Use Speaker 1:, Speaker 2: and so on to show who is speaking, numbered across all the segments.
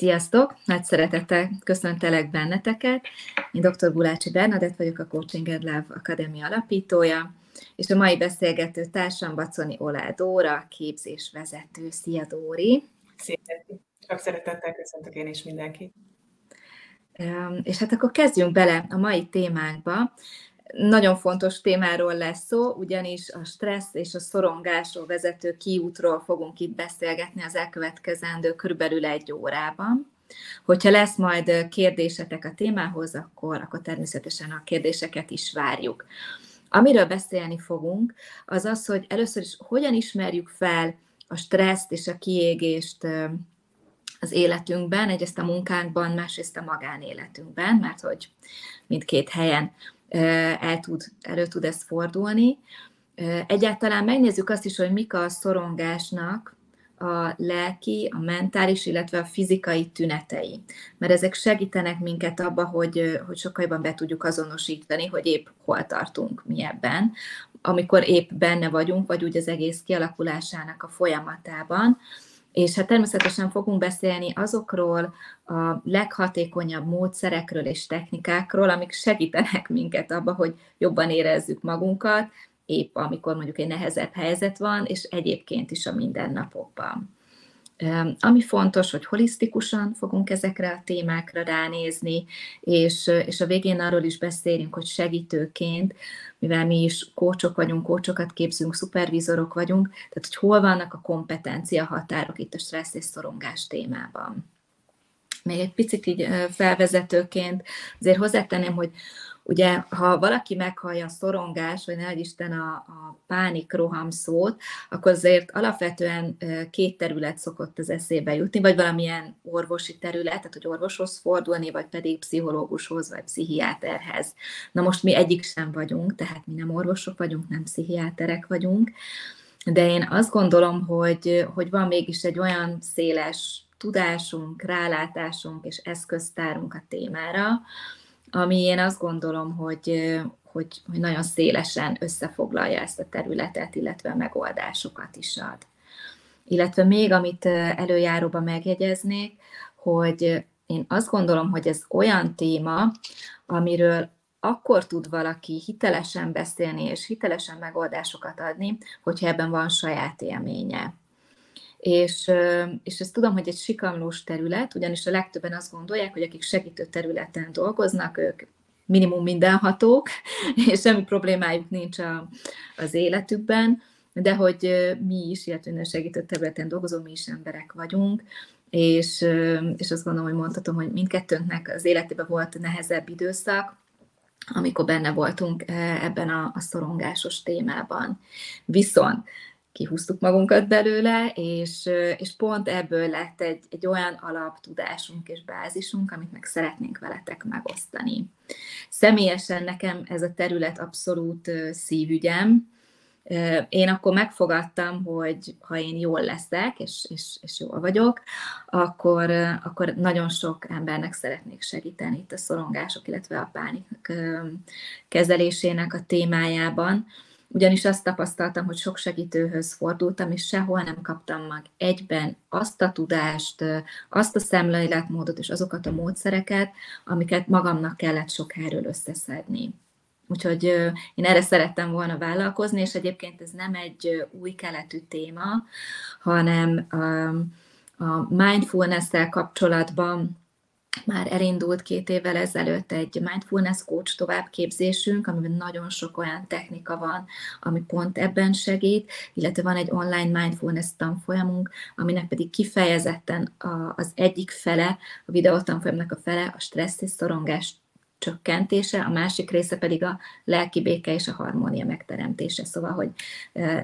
Speaker 1: Sziasztok! Nagy szeretettel köszöntelek benneteket. Én dr. Gulácsi Bernadett vagyok, a Coaching and Love Akadémia alapítója, és a mai beszélgető társam Baconi Olá Dóra, képzésvezető. Szia Dóri!
Speaker 2: Szia! Csak szeretettel köszöntök én is mindenkit.
Speaker 1: És hát akkor kezdjünk bele a mai témánkba. Nagyon fontos témáról lesz szó, ugyanis a stressz és a szorongásról vezető kiútról fogunk itt beszélgetni az elkövetkezendő körülbelül egy órában. Hogyha lesz majd kérdésetek a témához, akkor, akkor természetesen a kérdéseket is várjuk. Amiről beszélni fogunk, az az, hogy először is hogyan ismerjük fel a stresszt és a kiégést az életünkben, egyrészt a munkánkban, másrészt a magánéletünkben, mert hogy mindkét helyen el tud, elő tud ez fordulni. Egyáltalán megnézzük azt is, hogy mik a szorongásnak a lelki, a mentális, illetve a fizikai tünetei. Mert ezek segítenek minket abba, hogy, hogy sokkal jobban be tudjuk azonosítani, hogy épp hol tartunk mi ebben, amikor épp benne vagyunk, vagy úgy az egész kialakulásának a folyamatában. És hát természetesen fogunk beszélni azokról a leghatékonyabb módszerekről és technikákról, amik segítenek minket abba, hogy jobban érezzük magunkat, épp amikor mondjuk egy nehezebb helyzet van, és egyébként is a mindennapokban. Ami fontos, hogy holisztikusan fogunk ezekre a témákra ránézni, és, és a végén arról is beszélünk, hogy segítőként, mivel mi is kócsok vagyunk, kócsokat képzünk, szupervizorok vagyunk, tehát hogy hol vannak a kompetencia határok itt a stressz és szorongás témában. Még egy picit így felvezetőként azért hozzátenném, hogy Ugye, ha valaki meghallja a szorongás, vagy ne Isten a, a pánik roham szót, akkor azért alapvetően két terület szokott az eszébe jutni, vagy valamilyen orvosi terület, tehát hogy orvoshoz fordulni, vagy pedig pszichológushoz, vagy pszichiáterhez. Na most mi egyik sem vagyunk, tehát mi nem orvosok vagyunk, nem pszichiáterek vagyunk, de én azt gondolom, hogy, hogy van mégis egy olyan széles tudásunk, rálátásunk és eszköztárunk a témára, ami én azt gondolom, hogy, hogy, hogy nagyon szélesen összefoglalja ezt a területet, illetve a megoldásokat is ad. Illetve még, amit előjáróban megjegyeznék, hogy én azt gondolom, hogy ez olyan téma, amiről akkor tud valaki hitelesen beszélni és hitelesen megoldásokat adni, hogyha ebben van saját élménye. És, és ezt tudom, hogy egy sikamlós terület, ugyanis a legtöbben azt gondolják, hogy akik segítő területen dolgoznak, ők minimum mindenhatók, és semmi problémájuk nincs a, az életükben, de hogy mi is, illetve segítő területen dolgozó, mi is emberek vagyunk, és, és azt gondolom, hogy mondhatom, hogy mindkettőnknek az életében volt nehezebb időszak, amikor benne voltunk ebben a, a szorongásos témában. Viszont kihúztuk magunkat belőle, és, és pont ebből lett egy, egy olyan alaptudásunk és bázisunk, amit meg szeretnénk veletek megosztani. Személyesen nekem ez a terület abszolút szívügyem. Én akkor megfogadtam, hogy ha én jól leszek, és, és, és jól vagyok, akkor, akkor nagyon sok embernek szeretnék segíteni itt a szorongások, illetve a pánik kezelésének a témájában ugyanis azt tapasztaltam, hogy sok segítőhöz fordultam, és sehol nem kaptam meg egyben azt a tudást, azt a szemléletmódot és azokat a módszereket, amiket magamnak kellett sok erről összeszedni. Úgyhogy én erre szerettem volna vállalkozni, és egyébként ez nem egy új keletű téma, hanem a mindfulness-tel kapcsolatban már elindult két évvel ezelőtt egy mindfulness coach továbbképzésünk, amiben nagyon sok olyan technika van, ami pont ebben segít, illetve van egy online mindfulness tanfolyamunk, aminek pedig kifejezetten az egyik fele, a videótanfolyamnak a fele a stressz és szorongás csökkentése, a másik része pedig a lelki béke és a harmónia megteremtése. Szóval, hogy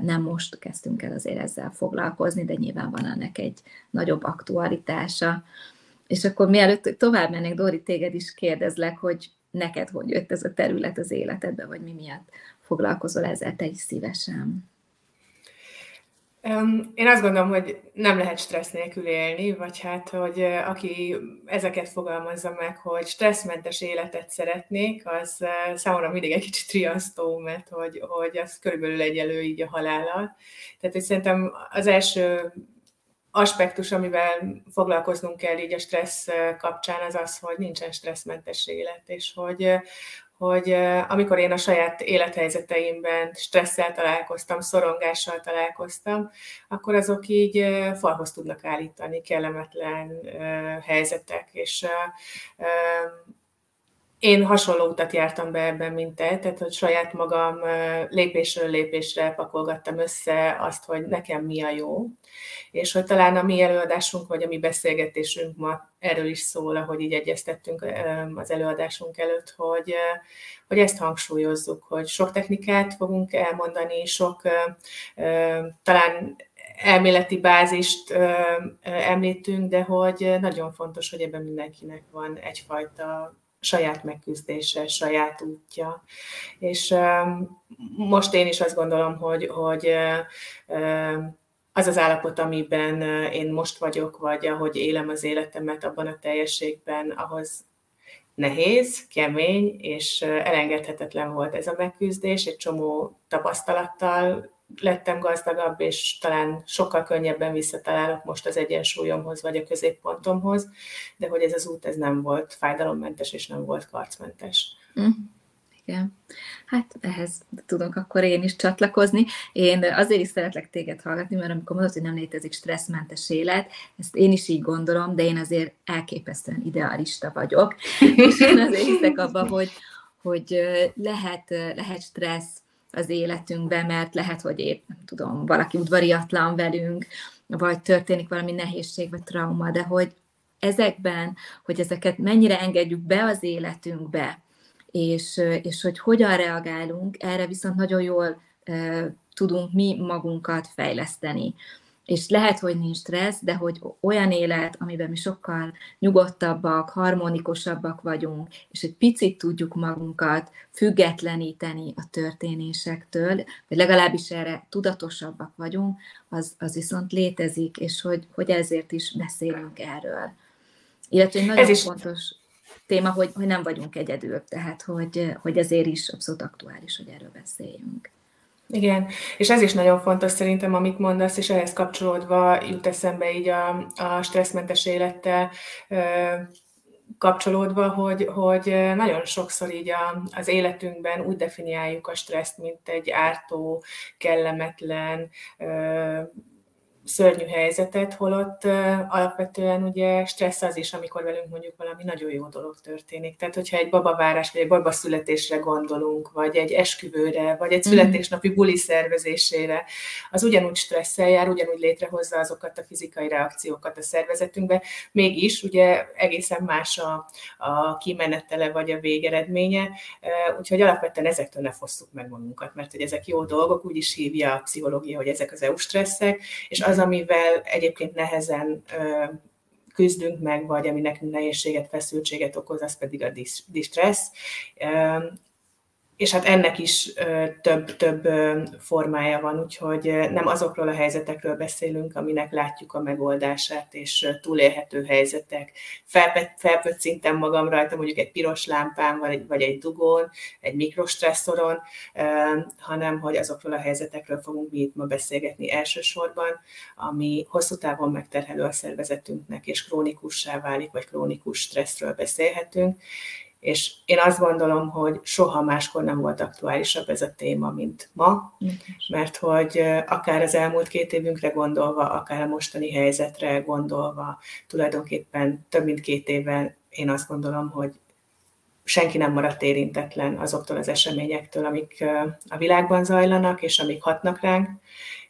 Speaker 1: nem most kezdtünk el azért ezzel foglalkozni, de nyilván van ennek egy nagyobb aktualitása. És akkor mielőtt tovább mennék, Dori, téged is kérdezlek, hogy neked hogy jött ez a terület az életedbe, vagy mi miatt foglalkozol ezzel te is szívesen?
Speaker 2: Én azt gondolom, hogy nem lehet stressz nélkül élni, vagy hát, hogy aki ezeket fogalmazza meg, hogy stresszmentes életet szeretnék, az számomra mindig egy kicsit riasztó, mert hogy, hogy az körülbelül egyelő így a halállal. Tehát, hogy szerintem az első aspektus, amivel foglalkoznunk kell így a stressz kapcsán, az az, hogy nincsen stresszmentes élet, és hogy, hogy amikor én a saját élethelyzeteimben stresszel találkoztam, szorongással találkoztam, akkor azok így falhoz tudnak állítani kellemetlen helyzetek, és én hasonló utat jártam be ebben, mint te, tehát hogy saját magam lépésről lépésre pakolgattam össze azt, hogy nekem mi a jó, és hogy talán a mi előadásunk, vagy a mi beszélgetésünk ma erről is szól, ahogy így egyeztettünk az előadásunk előtt, hogy, hogy ezt hangsúlyozzuk, hogy sok technikát fogunk elmondani, sok talán elméleti bázist említünk, de hogy nagyon fontos, hogy ebben mindenkinek van egyfajta saját megküzdése, saját útja. És most én is azt gondolom, hogy, hogy az az állapot, amiben én most vagyok, vagy ahogy élem az életemet abban a teljességben, ahhoz nehéz, kemény, és elengedhetetlen volt ez a megküzdés, egy csomó tapasztalattal lettem gazdagabb, és talán sokkal könnyebben visszatalálok most az egyensúlyomhoz, vagy a középpontomhoz, de hogy ez az út ez nem volt fájdalommentes, és nem volt karcmentes. Mm.
Speaker 1: Igen. Hát ehhez tudok akkor én is csatlakozni. Én azért is szeretlek téged hallgatni, mert amikor mondod, hogy nem létezik stresszmentes élet, ezt én is így gondolom, de én azért elképesztően idealista vagyok. És én azért hiszek abba, hogy, hogy lehet, lehet stressz az életünkben, mert lehet, hogy épp, nem tudom, valaki udvariatlan velünk, vagy történik valami nehézség, vagy trauma, de hogy ezekben, hogy ezeket mennyire engedjük be az életünkbe, és, és hogy hogyan reagálunk, erre viszont nagyon jól tudunk mi magunkat fejleszteni. És lehet, hogy nincs stressz, de hogy olyan élet, amiben mi sokkal nyugodtabbak, harmonikusabbak vagyunk, és egy picit tudjuk magunkat függetleníteni a történésektől, vagy legalábbis erre tudatosabbak vagyunk, az, az viszont létezik, és hogy, hogy ezért is beszélünk erről. Illetve nagyon Ez is... fontos téma, hogy, hogy nem vagyunk egyedül, tehát hogy, hogy ezért is abszolút aktuális, hogy erről beszéljünk.
Speaker 2: Igen, és ez is nagyon fontos szerintem, amit mondasz, és ehhez kapcsolódva jut eszembe így a, a stresszmentes élettel kapcsolódva, hogy, hogy nagyon sokszor így a, az életünkben úgy definiáljuk a stresszt, mint egy ártó, kellemetlen, szörnyű helyzetet, holott alapvetően ugye stressz az is, amikor velünk mondjuk valami nagyon jó dolog történik. Tehát, hogyha egy babavárás, vagy egy babaszületésre gondolunk, vagy egy esküvőre, vagy egy mhm. születésnapi buli szervezésére, az ugyanúgy stresszel jár, ugyanúgy létrehozza azokat a fizikai reakciókat a szervezetünkbe, mégis ugye egészen más a, a kimenetele, vagy a végeredménye, úgyhogy alapvetően ezektől ne fosszuk meg magunkat, mert hogy ezek jó dolgok, úgy is hívja a pszichológia, hogy ezek az EU stresszek, és az az, amivel egyébként nehezen küzdünk meg, vagy ami nekünk nehézséget, feszültséget okoz, az pedig a distress és hát ennek is több-több formája van, úgyhogy nem azokról a helyzetekről beszélünk, aminek látjuk a megoldását, és túlélhető helyzetek. Felpöccintem magam rajta mondjuk egy piros lámpán, vagy egy, vagy egy dugón, egy mikrostressoron, hanem hogy azokról a helyzetekről fogunk mi itt ma beszélgetni elsősorban, ami hosszú távon megterhelő a szervezetünknek, és krónikussá válik, vagy krónikus stresszről beszélhetünk, és én azt gondolom, hogy soha máskor nem volt aktuálisabb ez a téma, mint ma, mert hogy akár az elmúlt két évünkre gondolva, akár a mostani helyzetre gondolva, tulajdonképpen több mint két éven én azt gondolom, hogy senki nem maradt érintetlen azoktól az eseményektől, amik a világban zajlanak, és amik hatnak ránk,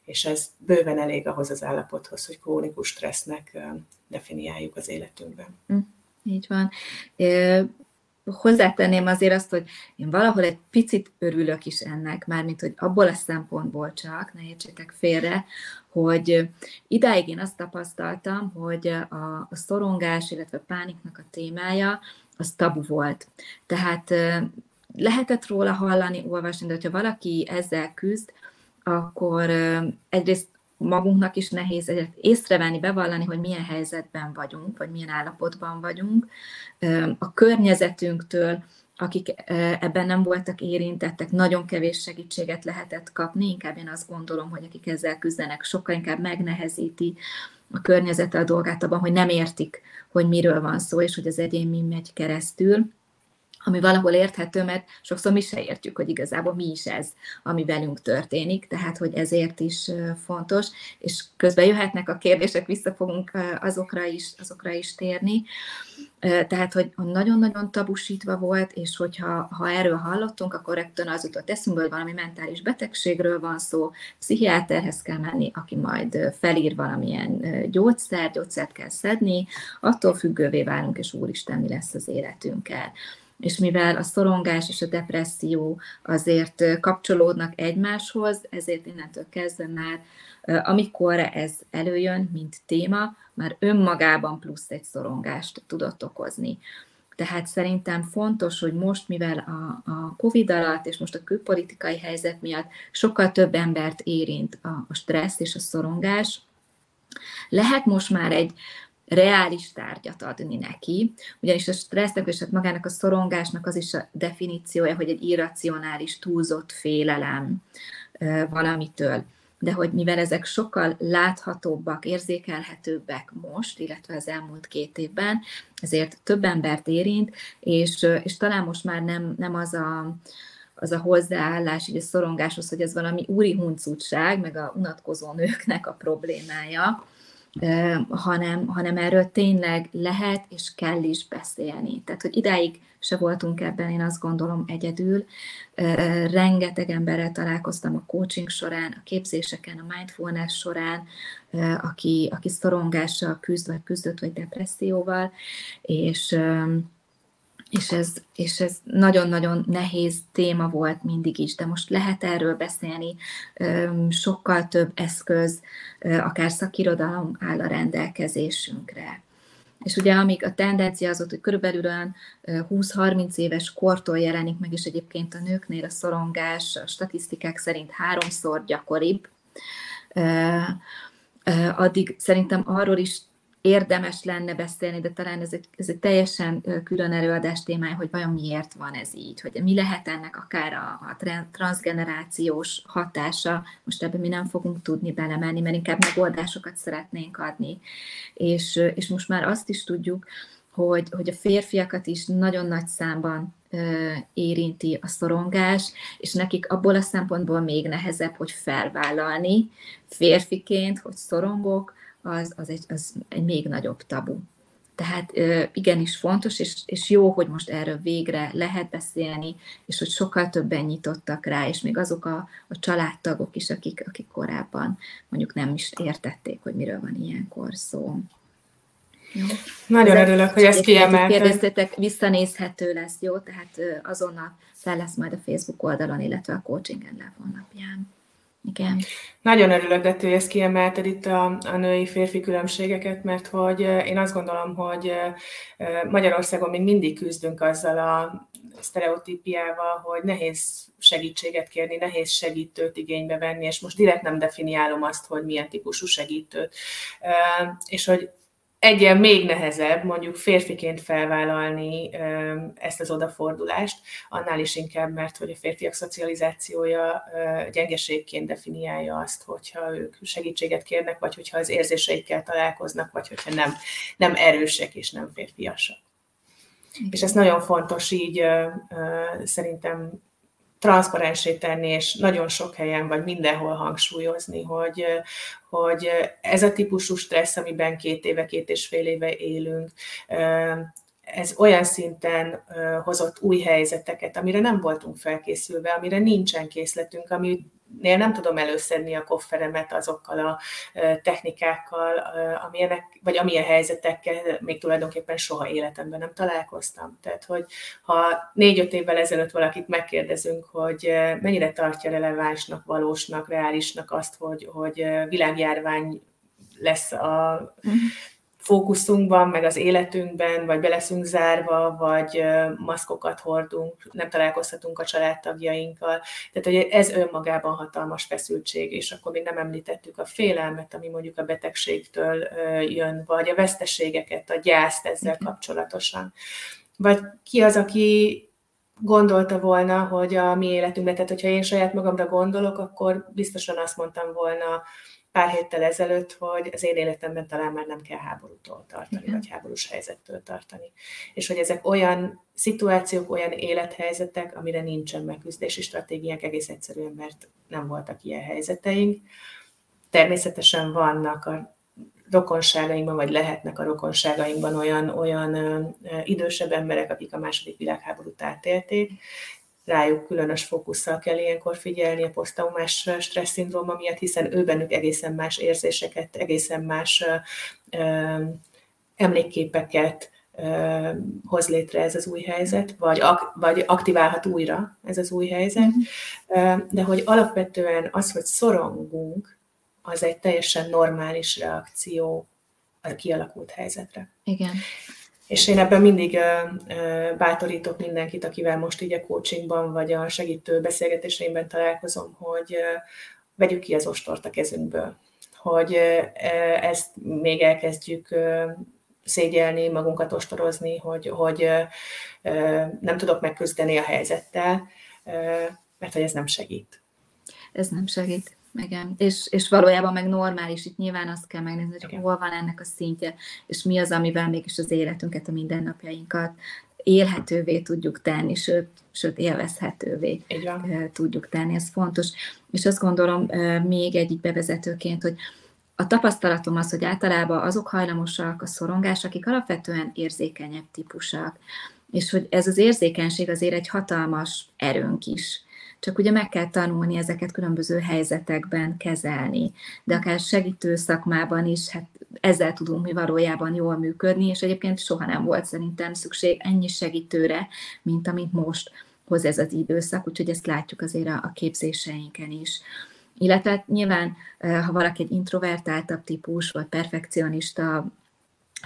Speaker 2: és ez bőven elég ahhoz az állapothoz, hogy krónikus stressznek definiáljuk az életünkben.
Speaker 1: Hm, így van hozzátenném azért azt, hogy én valahol egy picit örülök is ennek, mármint, hogy abból a szempontból csak, ne értsétek félre, hogy idáig én azt tapasztaltam, hogy a, a szorongás, illetve a pániknak a témája, az tabu volt. Tehát lehetett róla hallani, olvasni, de hogyha valaki ezzel küzd, akkor egyrészt magunknak is nehéz észrevenni, bevallani, hogy milyen helyzetben vagyunk, vagy milyen állapotban vagyunk. A környezetünktől, akik ebben nem voltak érintettek, nagyon kevés segítséget lehetett kapni, inkább én azt gondolom, hogy akik ezzel küzdenek, sokkal inkább megnehezíti a környezete a dolgát abban, hogy nem értik, hogy miről van szó, és hogy az egyén mi megy keresztül ami valahol érthető, mert sokszor mi se értjük, hogy igazából mi is ez, ami velünk történik, tehát hogy ezért is fontos, és közben jöhetnek a kérdések, vissza fogunk azokra is, azokra is térni. Tehát, hogy nagyon-nagyon tabusítva volt, és hogyha ha erről hallottunk, akkor rögtön az jutott eszünkbe, hogy valami mentális betegségről van szó, pszichiáterhez kell menni, aki majd felír valamilyen gyógyszer, gyógyszert kell szedni, attól függővé válunk, és úristen, mi lesz az életünkkel és mivel a szorongás és a depresszió azért kapcsolódnak egymáshoz, ezért innentől kezdve már, amikor ez előjön, mint téma, már önmagában plusz egy szorongást tudott okozni. Tehát szerintem fontos, hogy most, mivel a, a COVID alatt és most a külpolitikai helyzet miatt sokkal több embert érint a, a stressz és a szorongás, lehet most már egy reális tárgyat adni neki, ugyanis a stressznek és hát magának a szorongásnak az is a definíciója, hogy egy irracionális, túlzott félelem valamitől. De hogy mivel ezek sokkal láthatóbbak, érzékelhetőbbek most, illetve az elmúlt két évben, ezért több embert érint, és, és talán most már nem, nem az a, az a hozzáállás, így a szorongáshoz, hogy ez valami úri huncutság, meg a unatkozó nőknek a problémája, hanem, hanem erről tényleg lehet és kell is beszélni. Tehát, hogy idáig se voltunk ebben, én azt gondolom egyedül. Rengeteg emberrel találkoztam a coaching során, a képzéseken, a mindfulness során, aki, aki szorongással küzd, vagy küzdött, vagy depresszióval, és és ez, és ez nagyon-nagyon nehéz téma volt mindig is, de most lehet erről beszélni, sokkal több eszköz, akár szakirodalom áll a rendelkezésünkre. És ugye amíg a tendencia az ott, hogy körülbelül olyan 20-30 éves kortól jelenik meg, és egyébként a nőknél a szorongás a statisztikák szerint háromszor gyakoribb, addig szerintem arról is érdemes lenne beszélni, de talán ez egy, ez egy teljesen külön előadás témája, hogy vajon miért van ez így, hogy mi lehet ennek akár a, a transgenerációs hatása, most ebben mi nem fogunk tudni belemenni, mert inkább megoldásokat szeretnénk adni. És, és most már azt is tudjuk, hogy, hogy a férfiakat is nagyon nagy számban érinti a szorongás, és nekik abból a szempontból még nehezebb, hogy felvállalni férfiként, hogy szorongok, az, az, egy, az egy még nagyobb tabu. Tehát igenis fontos, és, és jó, hogy most erről végre lehet beszélni, és hogy sokkal többen nyitottak rá, és még azok a, a családtagok is, akik, akik korábban mondjuk nem is értették, hogy miről van ilyenkor szó.
Speaker 2: Jó. Nagyon Ez örülök, hogy ezt kiemelted.
Speaker 1: Kérdeztétek, visszanézhető lesz, jó? Tehát azonnal fel lesz majd a Facebook oldalon, illetve a Coaching and honlapján. Igen.
Speaker 2: Nagyon örülök, de hogy ezt kiemelted itt a, a női-férfi különbségeket, mert hogy én azt gondolom, hogy Magyarországon még mindig küzdünk azzal a sztereotípiával, hogy nehéz segítséget kérni, nehéz segítőt igénybe venni, és most direkt nem definiálom azt, hogy milyen típusú segítőt. És hogy egyen még nehezebb mondjuk férfiként felvállalni ezt az odafordulást, annál is inkább, mert hogy a férfiak szocializációja gyengeségként definiálja azt, hogyha ők segítséget kérnek, vagy hogyha az érzéseikkel találkoznak, vagy hogyha nem, nem erősek és nem férfiasak. És ez nagyon fontos így szerintem transzparensé tenni, és nagyon sok helyen, vagy mindenhol hangsúlyozni, hogy, hogy ez a típusú stressz, amiben két éve, két és fél éve élünk, ez olyan szinten hozott új helyzeteket, amire nem voltunk felkészülve, amire nincsen készletünk, ami nél nem tudom előszedni a kofferemet azokkal a technikákkal, amilyenek, vagy amilyen helyzetekkel még tulajdonképpen soha életemben nem találkoztam. Tehát, hogy ha négy-öt évvel ezelőtt valakit megkérdezünk, hogy mennyire tartja relevánsnak, valósnak, reálisnak azt, hogy, hogy világjárvány lesz a mhm fókuszunkban, meg az életünkben, vagy be leszünk zárva, vagy maszkokat hordunk, nem találkozhatunk a családtagjainkkal. Tehát, hogy ez önmagában hatalmas feszültség, és akkor még nem említettük a félelmet, ami mondjuk a betegségtől jön, vagy a veszteségeket, a gyászt ezzel kapcsolatosan. Vagy ki az, aki gondolta volna, hogy a mi életünkben, tehát hogyha én saját magamra gondolok, akkor biztosan azt mondtam volna pár héttel ezelőtt, hogy az én életemben talán már nem kell háborútól tartani, Igen. vagy háborús helyzettől tartani. És hogy ezek olyan szituációk, olyan élethelyzetek, amire nincsen megküzdési stratégiák, egész egyszerűen, mert nem voltak ilyen helyzeteink. Természetesen vannak a rokonságainkban, vagy lehetnek a rokonságainkban olyan, olyan ö, ö, idősebb emberek, akik a második világháborút átélték, rájuk különös fókusszal kell ilyenkor figyelni a posztraumás stressz szindróma miatt, hiszen ő bennük egészen más érzéseket, egészen más ö, emlékképeket ö, hoz létre ez az új helyzet, vagy, ak, vagy aktiválhat újra ez az új helyzet, mm-hmm. de hogy alapvetően az, hogy szorongunk, az egy teljesen normális reakció a kialakult helyzetre.
Speaker 1: Igen.
Speaker 2: És én ebben mindig bátorítok mindenkit, akivel most így a coachingban vagy a segítő beszélgetéseimben találkozom, hogy vegyük ki az ostort a kezünkből. Hogy ezt még elkezdjük szégyelni, magunkat ostorozni, hogy, hogy nem tudok megküzdeni a helyzettel, mert hogy ez nem segít.
Speaker 1: Ez nem segít. Igen, és, és valójában meg normális, itt nyilván azt kell megnézni, hogy Igen. hol van ennek a szintje, és mi az, amivel mégis az életünket, a mindennapjainkat élhetővé tudjuk tenni, sőt, sőt élvezhetővé tudjuk tenni, ez fontos. És azt gondolom még egyik bevezetőként, hogy a tapasztalatom az, hogy általában azok hajlamosak a szorongás, akik alapvetően érzékenyebb típusak, és hogy ez az érzékenység azért egy hatalmas erőnk is csak ugye meg kell tanulni ezeket különböző helyzetekben kezelni. De akár segítő szakmában is, hát ezzel tudunk mi valójában jól működni, és egyébként soha nem volt szerintem szükség ennyi segítőre, mint amit most hoz ez az időszak, úgyhogy ezt látjuk azért a, a képzéseinken is. Illetve nyilván, eh, ha valaki egy introvertáltabb típus, vagy perfekcionista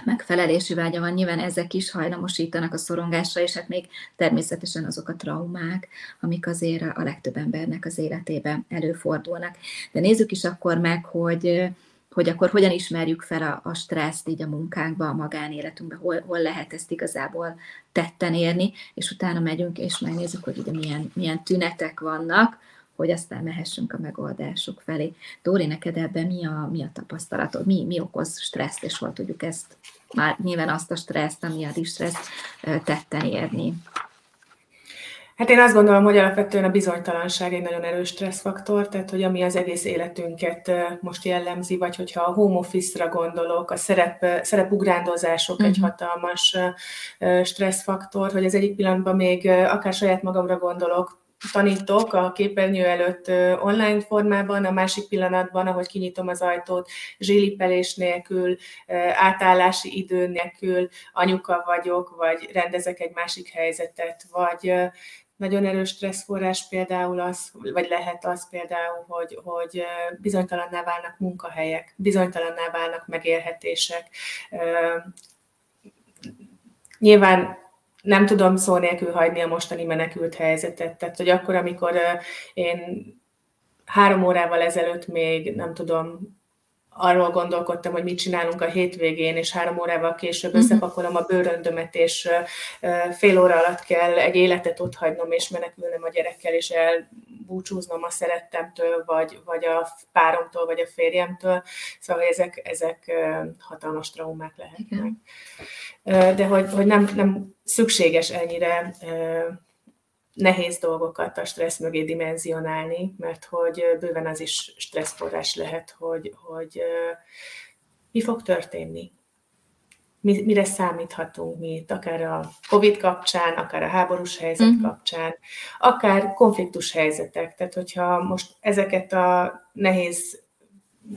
Speaker 1: megfelelési vágya van, nyilván ezek is hajlamosítanak a szorongásra, és hát még természetesen azok a traumák, amik azért a legtöbb embernek az életében előfordulnak. De nézzük is akkor meg, hogy hogy akkor hogyan ismerjük fel a, a stresszt így a munkánkba, a magánéletünkbe, hol, hol lehet ezt igazából tetten érni, és utána megyünk és megnézzük, hogy ugye milyen, milyen tünetek vannak, hogy aztán mehessünk a megoldások felé. Dóri, neked ebben mi a, mi a tapasztalatod? Mi, mi okoz stresszt, és hol tudjuk ezt már nyilván azt a stresszt, ami a distresszt tetten érni?
Speaker 2: Hát én azt gondolom, hogy alapvetően a bizonytalanság egy nagyon erős stresszfaktor, tehát hogy ami az egész életünket most jellemzi, vagy hogyha a home office-ra gondolok, a szerep, szerepugrándozások uh-huh. egy mhm. hatalmas stresszfaktor, hogy az egyik pillanatban még akár saját magamra gondolok, tanítok a képernyő előtt online formában, a másik pillanatban, ahogy kinyitom az ajtót, zsélipelés nélkül, átállási idő nélkül, anyuka vagyok, vagy rendezek egy másik helyzetet, vagy nagyon erős stresszforrás például az, vagy lehet az például, hogy, hogy bizonytalanná válnak munkahelyek, bizonytalanná válnak megélhetések. Nyilván nem tudom szó nélkül hagyni a mostani menekült helyzetet. Tehát, hogy akkor, amikor én három órával ezelőtt még, nem tudom, arról gondolkodtam, hogy mit csinálunk a hétvégén, és három órával később uh-huh. összepakolom a bőröndömet, és fél óra alatt kell egy életet ott hagynom, és menekülnem a gyerekkel, és elbúcsúznom a szerettemtől, vagy, vagy a páromtól, vagy a férjemtől. Szóval ezek, ezek hatalmas traumák lehetnek. Igen. De hogy, hogy nem, nem szükséges ennyire nehéz dolgokat a stressz mögé dimenzionálni, mert hogy bőven az is stresszforrás lehet, hogy, hogy mi fog történni. Mi, mire számíthatunk mi itt, akár a COVID kapcsán, akár a háborús helyzet uh-huh. kapcsán, akár konfliktus helyzetek. Tehát, hogyha most ezeket a nehéz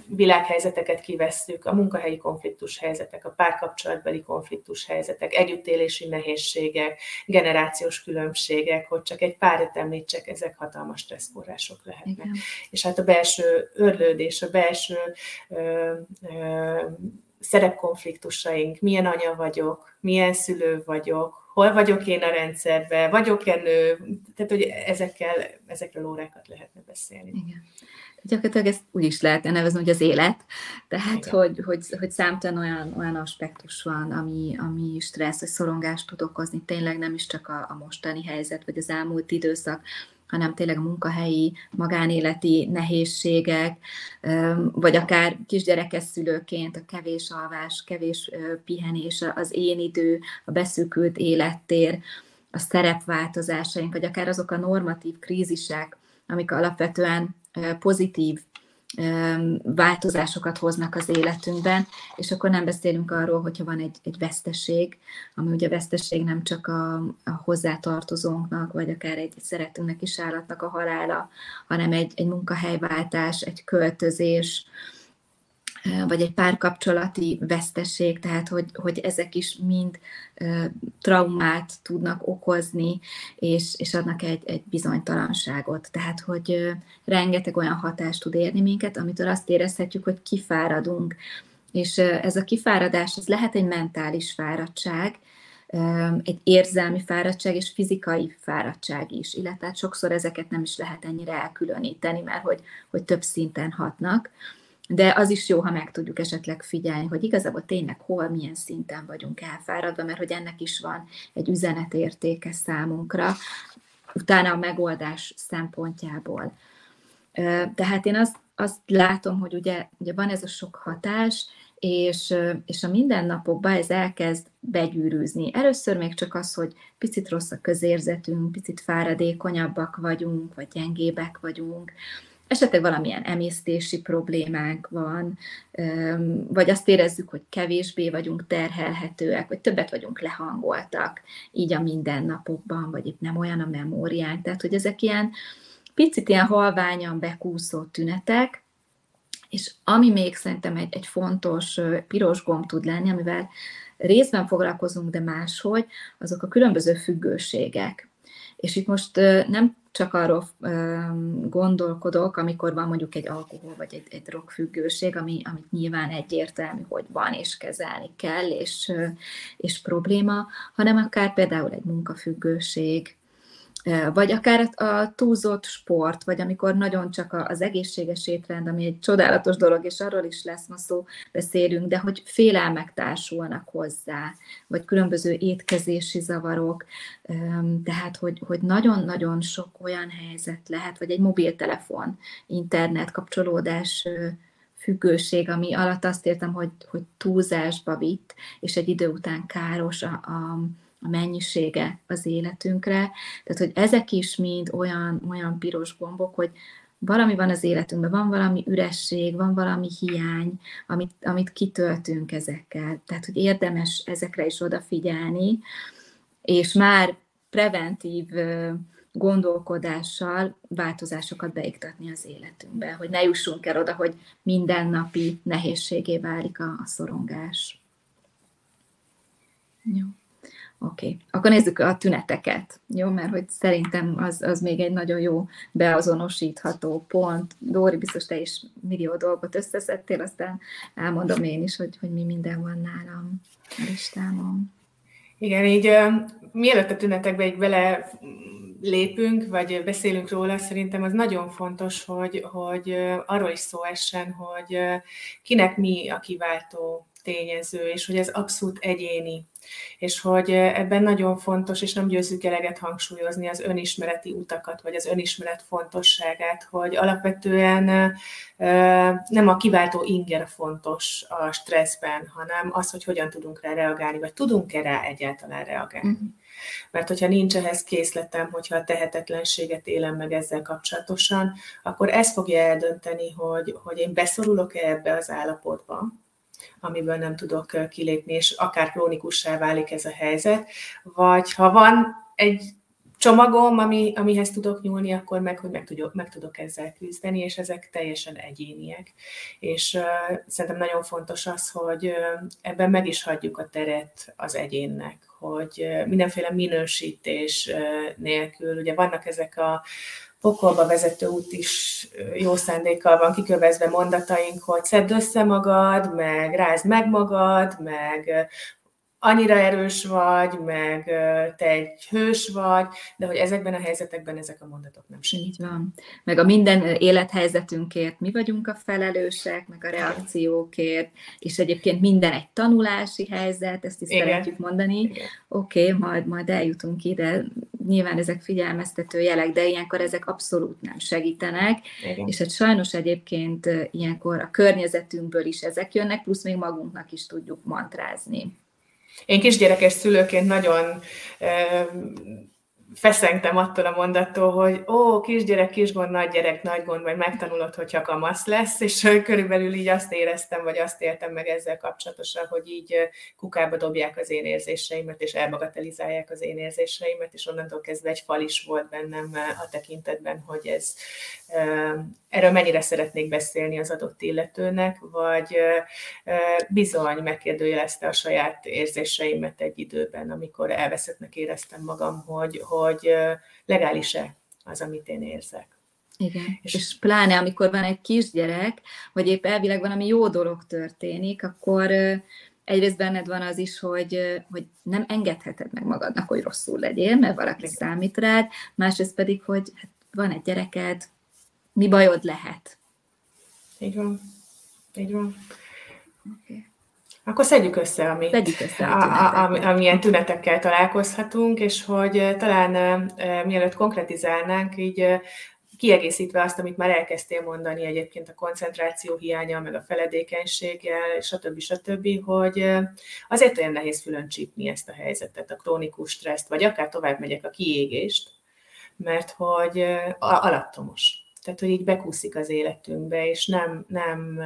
Speaker 2: világhelyzeteket kivesszük, a munkahelyi konfliktus helyzetek, a párkapcsolatbeli konfliktus helyzetek, együttélési nehézségek, generációs különbségek, hogy csak egy párat említsek, ezek hatalmas stresszforrások lehetnek. Igen. És hát a belső örlődés, a belső ö, ö, szerepkonfliktusaink, milyen anya vagyok, milyen szülő vagyok, hol vagyok én a rendszerben, vagyok-e nő, tehát hogy ezekkel, ezekről órákat lehetne beszélni.
Speaker 1: Igen. Gyakorlatilag ezt úgy is lehetne nevezni, hogy az élet. Tehát, hogy, hogy, hogy számtalan olyan, olyan aspektus van, ami, ami stressz vagy szorongást tud okozni. Tényleg nem is csak a, a mostani helyzet, vagy az elmúlt időszak, hanem tényleg a munkahelyi, magánéleti nehézségek, vagy akár kisgyerekes szülőként a kevés alvás, kevés pihenés, az én idő, a beszűkült élettér, a szerepváltozásaink, vagy akár azok a normatív krízisek, amik alapvetően pozitív változásokat hoznak az életünkben, és akkor nem beszélünk arról, hogyha van egy, egy veszteség, ami ugye veszteség nem csak a, a hozzátartozónknak, vagy akár egy szeretünknek is állatnak a halála, hanem egy, egy munkahelyváltás, egy költözés, vagy egy párkapcsolati veszteség, tehát hogy, hogy ezek is mind traumát tudnak okozni, és, és adnak egy, egy bizonytalanságot. Tehát, hogy rengeteg olyan hatást tud érni minket, amitől azt érezhetjük, hogy kifáradunk. És ez a kifáradás, ez lehet egy mentális fáradtság, egy érzelmi fáradtság és fizikai fáradtság is, illetve hát sokszor ezeket nem is lehet ennyire elkülöníteni, mert hogy, hogy több szinten hatnak de az is jó, ha meg tudjuk esetleg figyelni, hogy igazából tényleg hol, milyen szinten vagyunk elfáradva, mert hogy ennek is van egy üzenetértéke számunkra, utána a megoldás szempontjából. Tehát én azt, azt látom, hogy ugye, ugye van ez a sok hatás, és, és a mindennapokban ez elkezd begyűrűzni. Először még csak az, hogy picit rossz a közérzetünk, picit fáradékonyabbak vagyunk, vagy gyengébek vagyunk, esetleg valamilyen emésztési problémánk van, vagy azt érezzük, hogy kevésbé vagyunk terhelhetőek, vagy többet vagyunk lehangoltak, így a mindennapokban, vagy itt nem olyan a memóriánk. Tehát, hogy ezek ilyen picit ilyen halványan bekúszó tünetek, és ami még szerintem egy, egy fontos piros gomb tud lenni, amivel részben foglalkozunk, de máshogy, azok a különböző függőségek. És itt most nem csak arról gondolkodok, amikor van mondjuk egy alkohol vagy egy, egy drogfüggőség, ami, amit nyilván egyértelmű, hogy van és kezelni kell, és, és probléma, hanem akár például egy munkafüggőség, vagy akár a túlzott sport, vagy amikor nagyon csak az egészséges étrend, ami egy csodálatos dolog, és arról is lesz ma szó, beszélünk, de hogy félelmek társulnak hozzá, vagy különböző étkezési zavarok, tehát hogy, hogy nagyon-nagyon sok olyan helyzet lehet, vagy egy mobiltelefon, internet kapcsolódás függőség, ami alatt azt értem, hogy, hogy túlzásba vitt, és egy idő után káros a, a a mennyisége az életünkre. Tehát, hogy ezek is mind olyan, olyan piros gombok, hogy valami van az életünkben, van valami üresség, van valami hiány, amit, amit kitöltünk ezekkel. Tehát, hogy érdemes ezekre is odafigyelni, és már preventív gondolkodással változásokat beiktatni az életünkbe, hogy ne jussunk el oda, hogy mindennapi nehézségé válik a, a szorongás. Jó. Oké, okay. akkor nézzük a tüneteket, jó? Mert hogy szerintem az, az még egy nagyon jó beazonosítható pont. Dóri, biztos te is millió dolgot összeszedtél, aztán elmondom én is, hogy, hogy mi minden van nálam a listámon.
Speaker 2: Igen, így mielőtt a tünetekbe egy bele lépünk, vagy beszélünk róla, szerintem az nagyon fontos, hogy, hogy arról is szó essen, hogy kinek mi a kiváltó tényező, és hogy ez abszolút egyéni és hogy ebben nagyon fontos, és nem győzzük eleget hangsúlyozni az önismereti utakat, vagy az önismeret fontosságát, hogy alapvetően nem a kiváltó inger fontos a stresszben, hanem az, hogy hogyan tudunk rá reagálni, vagy tudunk-e rá egyáltalán reagálni. Mm-hmm. Mert hogyha nincs ehhez készletem, hogyha a tehetetlenséget élem meg ezzel kapcsolatosan, akkor ez fogja eldönteni, hogy, hogy én beszorulok-e ebbe az állapotba, amiből nem tudok kilépni, és akár krónikussá válik ez a helyzet, vagy ha van egy csomagom, ami, amihez tudok nyúlni, akkor meg, hogy meg tudok, meg tudok ezzel küzdeni, és ezek teljesen egyéniek. És uh, szerintem nagyon fontos az, hogy uh, ebben meg is hagyjuk a teret az egyénnek, hogy uh, mindenféle minősítés uh, nélkül, ugye vannak ezek a pokolba vezető út is jó szándékkal van kikövezve mondataink, hogy szedd össze magad, meg rázd meg magad, meg annyira erős vagy, meg te egy hős vagy, de hogy ezekben a helyzetekben ezek a mondatok nem
Speaker 1: segít. Így van. Meg a minden élethelyzetünkért mi vagyunk a felelősek, meg a reakciókért, és egyébként minden egy tanulási helyzet, ezt is Igen. szeretjük mondani. Oké, okay, majd, majd eljutunk ide, nyilván ezek figyelmeztető jelek, de ilyenkor ezek abszolút nem segítenek, Igen. és hát sajnos egyébként ilyenkor a környezetünkből is ezek jönnek, plusz még magunknak is tudjuk mantrázni.
Speaker 2: Én kisgyerekes szülőként nagyon feszengtem attól a mondattól, hogy ó, kisgyerek, kisgond, nagy gyerek, nagy gond, majd megtanulod, hogyha kamasz lesz, és körülbelül így azt éreztem, vagy azt éltem meg ezzel kapcsolatosan, hogy így kukába dobják az én érzéseimet, és elbagatelizálják az én érzéseimet, és onnantól kezdve egy fal is volt bennem a tekintetben, hogy ez erről mennyire szeretnék beszélni az adott illetőnek, vagy bizony megkérdőjelezte a saját érzéseimet egy időben, amikor elveszettnek éreztem magam, hogy, hogy legális-e az, amit én érzek.
Speaker 1: Igen, és, és pláne amikor van egy kisgyerek, vagy épp elvileg valami jó dolog történik, akkor egyrészt benned van az is, hogy, hogy nem engedheted meg magadnak, hogy rosszul legyél, mert valaki Igen. számít rád, másrészt pedig, hogy hát van egy gyereked, mi bajod lehet.
Speaker 2: Így van. Így van. Okay. Akkor szedjük össze, ami,
Speaker 1: szedjük össze a,
Speaker 2: a, a, amilyen tünetekkel találkozhatunk, és hogy talán e, mielőtt konkretizálnánk, így kiegészítve azt, amit már elkezdtél mondani egyébként a koncentráció hiánya, meg a feledékenységgel, stb. stb., hogy azért olyan nehéz fülön csípni ezt a helyzetet, a krónikus stresszt, vagy akár tovább megyek a kiégést, mert hogy alattomos tehát hogy így bekúszik az életünkbe, és nem, nem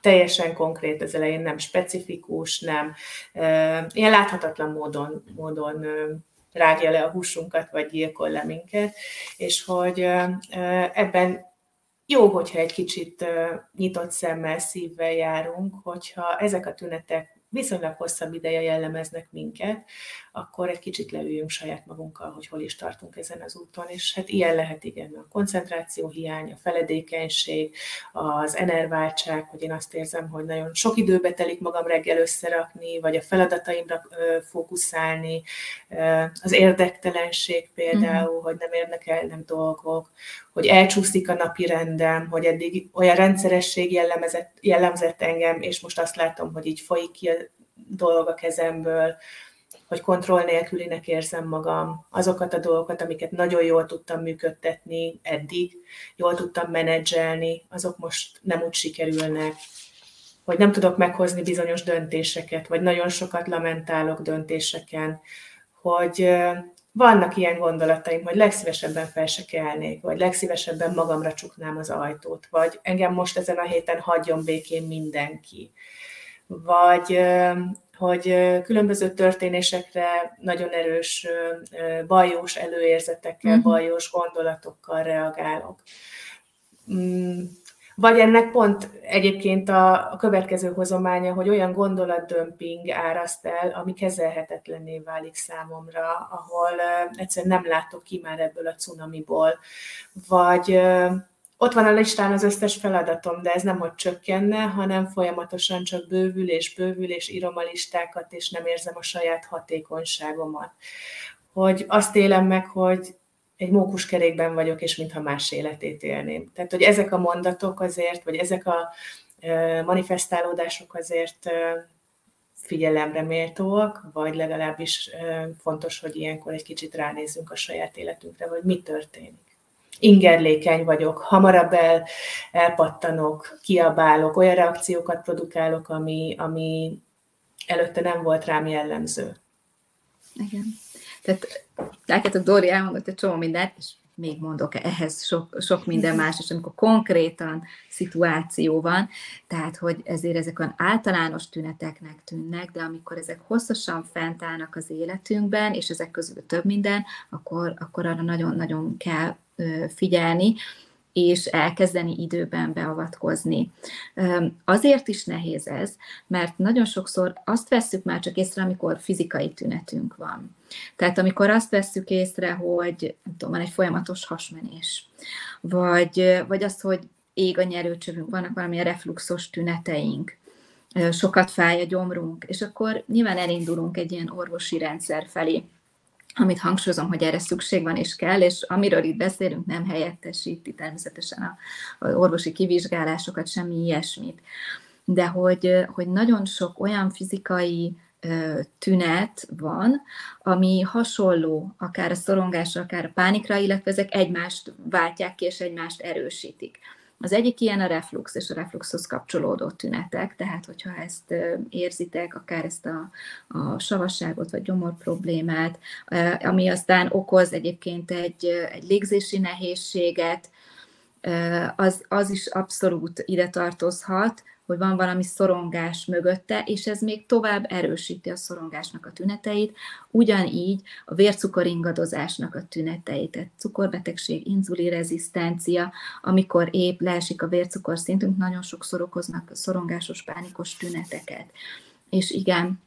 Speaker 2: teljesen konkrét az elején, nem specifikus, nem ilyen láthatatlan módon, módon rágja le a húsunkat, vagy gyilkol le minket, és hogy ebben jó, hogyha egy kicsit nyitott szemmel, szívvel járunk, hogyha ezek a tünetek viszonylag hosszabb ideje jellemeznek minket, akkor egy kicsit leüljünk saját magunkkal, hogy hol is tartunk ezen az úton, és hát ilyen lehet igen a koncentráció hiány, a feledékenység, az enerváltság, hogy én azt érzem, hogy nagyon sok időbe telik magam reggel összerakni, vagy a feladataimra fókuszálni, az érdektelenség például, mm. hogy nem érnek el nem dolgok, hogy elcsúszik a napi rendem, hogy eddig olyan rendszeresség jellemezett, jellemzett engem, és most azt látom, hogy így folyik ki a dolog a kezemből, hogy kontroll nélkülinek érzem magam, azokat a dolgokat, amiket nagyon jól tudtam működtetni eddig, jól tudtam menedzselni, azok most nem úgy sikerülnek, hogy nem tudok meghozni bizonyos döntéseket, vagy nagyon sokat lamentálok döntéseken, hogy vannak ilyen gondolataim, hogy legszívesebben fel se kelnék, vagy legszívesebben magamra csuknám az ajtót, vagy engem most ezen a héten hagyjon békén mindenki, vagy hogy különböző történésekre nagyon erős bajós előérzetekkel, uh-huh. bajós gondolatokkal reagálok. Mm, vagy ennek pont egyébként a, a következő hozománya, hogy olyan gondolatdömping áraszt el, ami kezelhetetlenné válik számomra, ahol uh, egyszerűen nem látok ki már ebből a cunamiból. Vagy uh, ott van a listán az összes feladatom, de ez nem hogy csökkenne, hanem folyamatosan csak bővül és bővül, és írom a listákat, és nem érzem a saját hatékonyságomat. Hogy azt élem meg, hogy egy mókuskerékben vagyok, és mintha más életét élném. Tehát, hogy ezek a mondatok azért, vagy ezek a manifestálódások azért figyelemre méltóak, vagy legalábbis fontos, hogy ilyenkor egy kicsit ránézzünk a saját életünkre, hogy mi történik ingerlékeny vagyok, hamarabb el, elpattanok, kiabálok, olyan reakciókat produkálok, ami, ami előtte nem volt rám jellemző.
Speaker 1: Igen. Tehát látjátok, Dori elmondott egy csomó mindent, és még mondok ehhez sok, sok minden más, és amikor konkrétan szituáció van, tehát hogy ezért ezek olyan általános tüneteknek tűnnek, de amikor ezek hosszasan fent állnak az életünkben, és ezek közül több minden, akkor, akkor arra nagyon-nagyon kell figyelni, és elkezdeni időben beavatkozni. Azért is nehéz ez, mert nagyon sokszor azt vesszük már csak észre, amikor fizikai tünetünk van. Tehát amikor azt vesszük észre, hogy nem tudom, van egy folyamatos hasmenés, vagy, vagy az, hogy ég a nyerőcsövünk, vannak valamilyen refluxos tüneteink, sokat fáj a gyomrunk, és akkor nyilván elindulunk egy ilyen orvosi rendszer felé amit hangsúlyozom, hogy erre szükség van és kell, és amiről itt beszélünk, nem helyettesíti természetesen az orvosi kivizsgálásokat, semmi ilyesmit. De hogy, hogy nagyon sok olyan fizikai tünet van, ami hasonló akár a szorongásra, akár a pánikra, illetve ezek egymást váltják ki és egymást erősítik. Az egyik ilyen a reflux és a refluxhoz kapcsolódó tünetek, tehát hogyha ezt érzitek, akár ezt a, a savasságot vagy gyomor problémát, ami aztán okoz egyébként egy, egy légzési nehézséget, az, az is abszolút ide tartozhat, hogy van valami szorongás mögötte, és ez még tovább erősíti a szorongásnak a tüneteit, ugyanígy a vércukoringadozásnak a tüneteit, tehát cukorbetegség, inzulirezisztencia, amikor épp leesik a vércukorszintünk, nagyon sokszor okoznak szorongásos, pánikos tüneteket. És igen,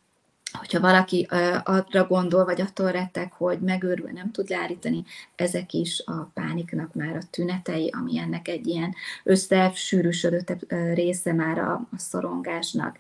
Speaker 1: hogyha valaki arra gondol, vagy attól rettek, hogy megőrül, nem tud leállítani, ezek is a pániknak már a tünetei, ami ennek egy ilyen összesűrűsödött része már a, a szorongásnak.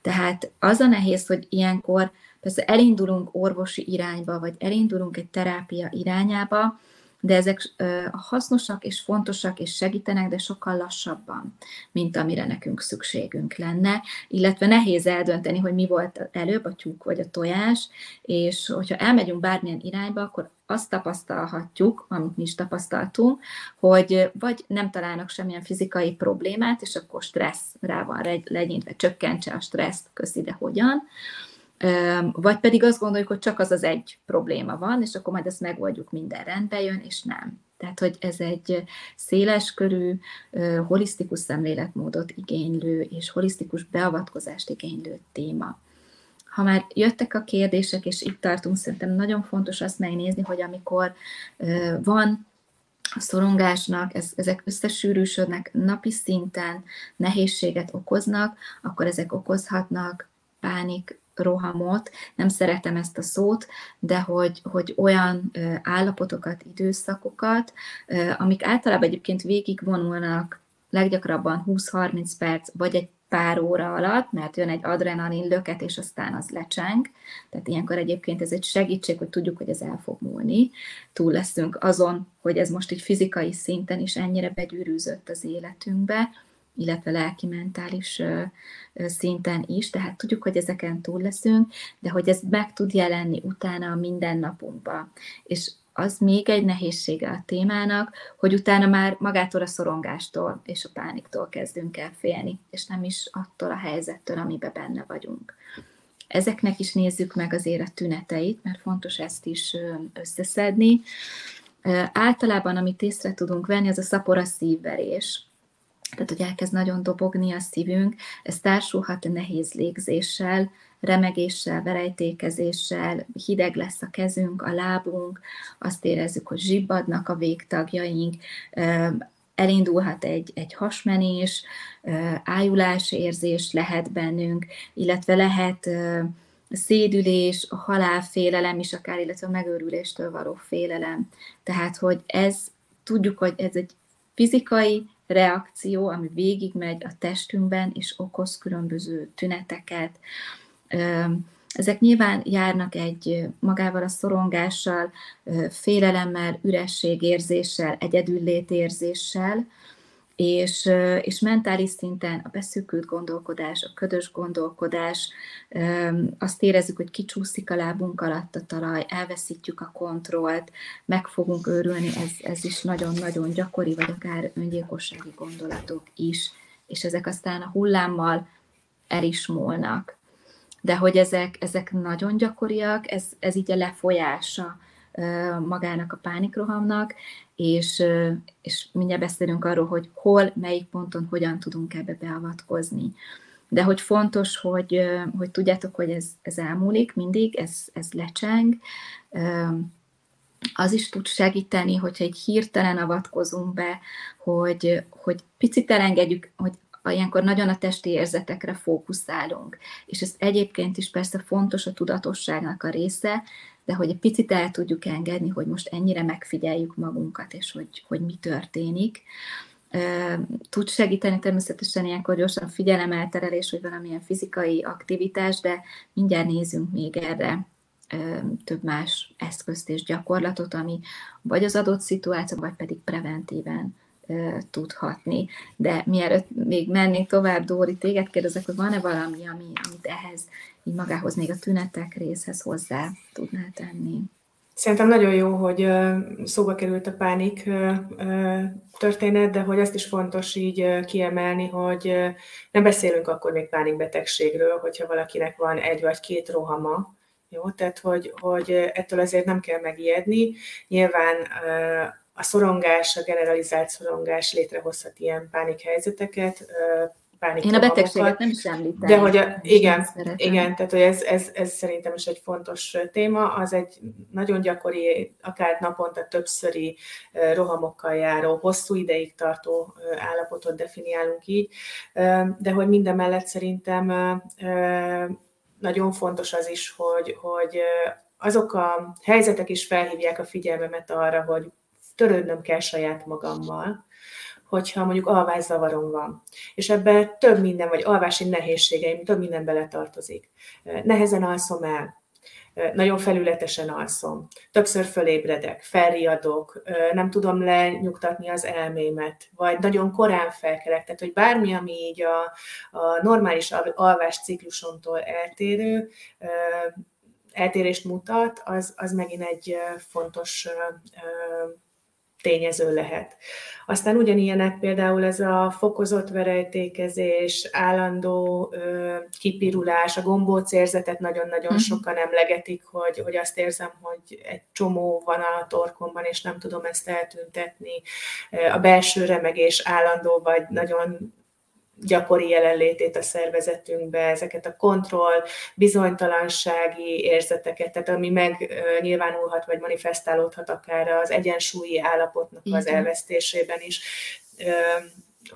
Speaker 1: Tehát az a nehéz, hogy ilyenkor persze elindulunk orvosi irányba, vagy elindulunk egy terápia irányába, de ezek hasznosak és fontosak és segítenek, de sokkal lassabban, mint amire nekünk szükségünk lenne, illetve nehéz eldönteni, hogy mi volt előbb, a tyúk vagy a tojás, és hogyha elmegyünk bármilyen irányba, akkor azt tapasztalhatjuk, amit mi is tapasztaltunk, hogy vagy nem találnak semmilyen fizikai problémát, és akkor stressz rá van legyintve, csökkentse a stresszt, köszi, de hogyan, vagy pedig azt gondoljuk, hogy csak az az egy probléma van, és akkor majd ezt megoldjuk, minden rendbe jön, és nem. Tehát, hogy ez egy széles körű, holisztikus szemléletmódot igénylő és holisztikus beavatkozást igénylő téma. Ha már jöttek a kérdések, és itt tartunk, szerintem nagyon fontos azt megnézni, hogy amikor van a szorongásnak, ez, ezek összesűrűsödnek napi szinten, nehézséget okoznak, akkor ezek okozhatnak pánik, rohamot, nem szeretem ezt a szót, de hogy, hogy olyan állapotokat, időszakokat, amik általában egyébként végigvonulnak leggyakrabban 20-30 perc, vagy egy pár óra alatt, mert jön egy adrenalin löket, és aztán az lecseng. Tehát ilyenkor egyébként ez egy segítség, hogy tudjuk, hogy ez el fog múlni. Túl leszünk azon, hogy ez most egy fizikai szinten is ennyire begyűrűzött az életünkbe, illetve lelki-mentális szinten is, tehát tudjuk, hogy ezeken túl leszünk, de hogy ez meg tud jelenni utána a mindennapunkba. És az még egy nehézsége a témának, hogy utána már magától a szorongástól és a pániktól kezdünk el félni, és nem is attól a helyzettől, amiben benne vagyunk. Ezeknek is nézzük meg azért a tüneteit, mert fontos ezt is összeszedni. Általában, amit észre tudunk venni, az a szapora szívverés tehát hogy elkezd nagyon dobogni a szívünk, ez társulhat nehéz légzéssel, remegéssel, verejtékezéssel, hideg lesz a kezünk, a lábunk, azt érezzük, hogy zsibbadnak a végtagjaink, elindulhat egy, egy hasmenés, ájulás érzés lehet bennünk, illetve lehet szédülés, halálfélelem is akár, illetve a megőrüléstől való félelem. Tehát, hogy ez, tudjuk, hogy ez egy fizikai, reakció, ami végigmegy a testünkben, és okoz különböző tüneteket. Ezek nyilván járnak egy magával a szorongással, félelemmel, ürességérzéssel, egyedüllétérzéssel, és, és mentális szinten a beszűkült gondolkodás, a ködös gondolkodás, azt érezzük, hogy kicsúszik a lábunk alatt a talaj, elveszítjük a kontrollt, meg fogunk őrülni, ez, ez is nagyon-nagyon gyakori, vagy akár öngyilkossági gondolatok is, és ezek aztán a hullámmal el is múlnak. De hogy ezek, ezek nagyon gyakoriak, ez, ez így a lefolyása magának a pánikrohamnak, és, és mindjárt beszélünk arról, hogy hol, melyik ponton, hogyan tudunk ebbe beavatkozni. De hogy fontos, hogy, hogy tudjátok, hogy ez, ez elmúlik mindig, ez, ez lecseng, az is tud segíteni, hogyha egy hirtelen avatkozunk be, hogy, hogy picit elengedjük, hogy ilyenkor nagyon a testi érzetekre fókuszálunk. És ez egyébként is persze fontos a tudatosságnak a része, de hogy egy picit el tudjuk engedni, hogy most ennyire megfigyeljük magunkat, és hogy, hogy mi történik. Tud segíteni természetesen ilyenkor gyorsan figyelemelterelés, vagy valamilyen fizikai aktivitás, de mindjárt nézzünk még erre több más eszközt és gyakorlatot, ami vagy az adott szituáció, vagy pedig preventíven tudhatni. De mielőtt még mennék tovább, Dóri, téged kérdezek, hogy van-e valami, ami, amit ehhez, így magához még a tünetek részhez hozzá tudnál tenni?
Speaker 2: Szerintem nagyon jó, hogy szóba került a pánik történet, de hogy azt is fontos így kiemelni, hogy nem beszélünk akkor még pánikbetegségről, hogyha valakinek van egy vagy két rohama, jó? Tehát, hogy, hogy ettől azért nem kell megijedni. Nyilván a szorongás, a generalizált szorongás létrehozhat ilyen pánikhelyzeteket,
Speaker 1: pánik Én a betegséget nem is említem.
Speaker 2: De hogy a, igen, igen, tehát hogy ez, ez, ez szerintem is egy fontos téma, az egy nagyon gyakori, akár naponta többszöri rohamokkal járó, hosszú ideig tartó állapotot definiálunk így, de hogy minden mellett szerintem nagyon fontos az is, hogy, hogy azok a helyzetek is felhívják a figyelmemet arra, hogy törődnöm kell saját magammal, hogyha mondjuk alvászavarom van, és ebben több minden, vagy alvási nehézségeim, több minden beletartozik. Nehezen alszom el, nagyon felületesen alszom, többször fölébredek, felriadok, nem tudom lenyugtatni az elmémet, vagy nagyon korán felkelek, tehát hogy bármi, ami így a, a normális alvás ciklusomtól eltérő, eltérést mutat, az, az megint egy fontos tényező lehet. Aztán ugyanilyenek például ez a fokozott verejtékezés, állandó ö, kipirulás, a gombóc érzetet nagyon-nagyon mm. sokan emlegetik, hogy, hogy azt érzem, hogy egy csomó van a torkomban, és nem tudom ezt eltüntetni. A belső remegés állandó, vagy nagyon gyakori jelenlétét a szervezetünkbe, ezeket a kontroll, bizonytalansági érzeteket, tehát ami meg nyilvánulhat, vagy manifestálódhat akár az egyensúlyi állapotnak Igen. az elvesztésében is.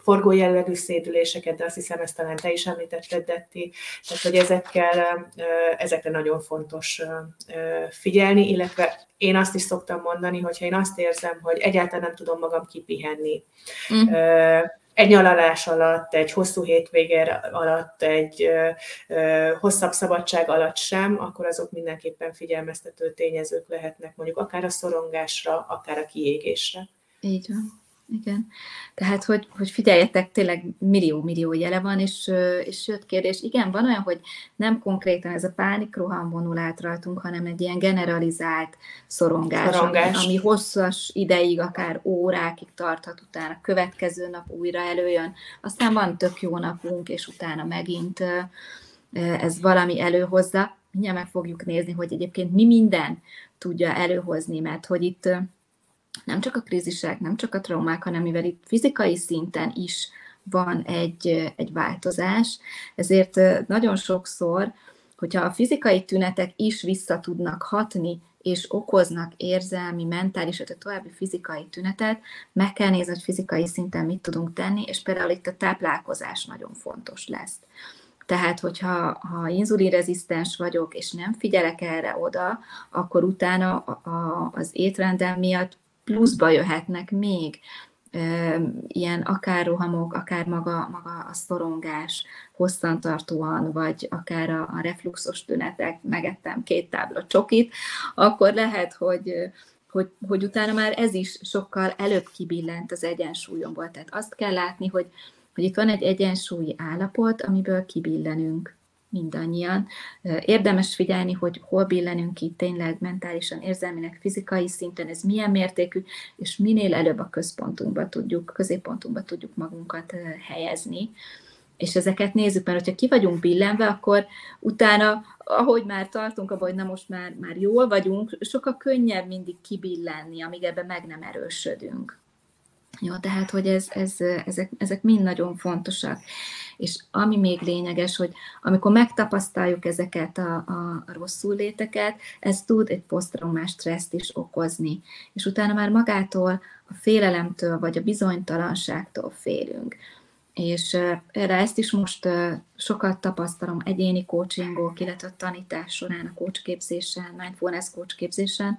Speaker 2: Forgó jellegű szédüléseket, de azt hiszem ezt talán te is említetted, Detti, tehát hogy ezekkel, ezekre nagyon fontos figyelni, illetve én azt is szoktam mondani, hogyha én azt érzem, hogy egyáltalán nem tudom magam kipihenni, mm egy nyaralás alatt, egy hosszú hétvége alatt, egy hosszabb szabadság alatt sem, akkor azok mindenképpen figyelmeztető tényezők lehetnek, mondjuk akár a szorongásra, akár a kiégésre.
Speaker 1: Így van. Igen. Tehát, hogy, hogy figyeljetek, tényleg millió-millió jele van, és, és jött kérdés, igen, van olyan, hogy nem konkrétan ez a pánikroham vonul át rajtunk, hanem egy ilyen generalizált szorongás, szorongás. Ami, ami hosszas ideig, akár órákig tarthat, utána következő nap újra előjön, aztán van tök jó napunk, és utána megint ez valami előhozza. Mindjárt meg fogjuk nézni, hogy egyébként mi minden tudja előhozni, mert hogy itt nem csak a krízisek, nem csak a traumák, hanem mivel itt fizikai szinten is van egy, egy változás, ezért nagyon sokszor, hogyha a fizikai tünetek is vissza tudnak hatni, és okoznak érzelmi, mentális, vagy további fizikai tünetet, meg kell nézni, hogy fizikai szinten mit tudunk tenni, és például itt a táplálkozás nagyon fontos lesz. Tehát, hogyha ha inzulinrezisztens vagyok, és nem figyelek erre oda, akkor utána a, a, az étrendem miatt pluszba jöhetnek még ilyen akár rohamok, akár maga, maga a szorongás hosszantartóan, vagy akár a, a refluxos tünetek, megettem két tábla csokit, akkor lehet, hogy, hogy, hogy utána már ez is sokkal előbb kibillent az egyensúlyomból. Tehát azt kell látni, hogy, hogy itt van egy egyensúlyi állapot, amiből kibillenünk mindannyian. Érdemes figyelni, hogy hol billenünk ki tényleg mentálisan, érzelmileg, fizikai szinten, ez milyen mértékű, és minél előbb a központunkba tudjuk, középpontunkba tudjuk magunkat helyezni. És ezeket nézzük, mert hogyha ki vagyunk billenve, akkor utána, ahogy már tartunk abban, hogy na most már, már jól vagyunk, sokkal könnyebb mindig kibillenni, amíg ebben meg nem erősödünk. Jó, tehát, hogy ez, ez, ezek, ezek mind nagyon fontosak. És ami még lényeges, hogy amikor megtapasztaljuk ezeket a, a rosszul léteket, ez tud egy posztraumás stresszt is okozni. És utána már magától, a félelemtől vagy a bizonytalanságtól félünk. És erre ezt is most sokat tapasztalom egyéni coachingok, illetve tanítás során, a coachképzésen, mindfulness coachképzésen,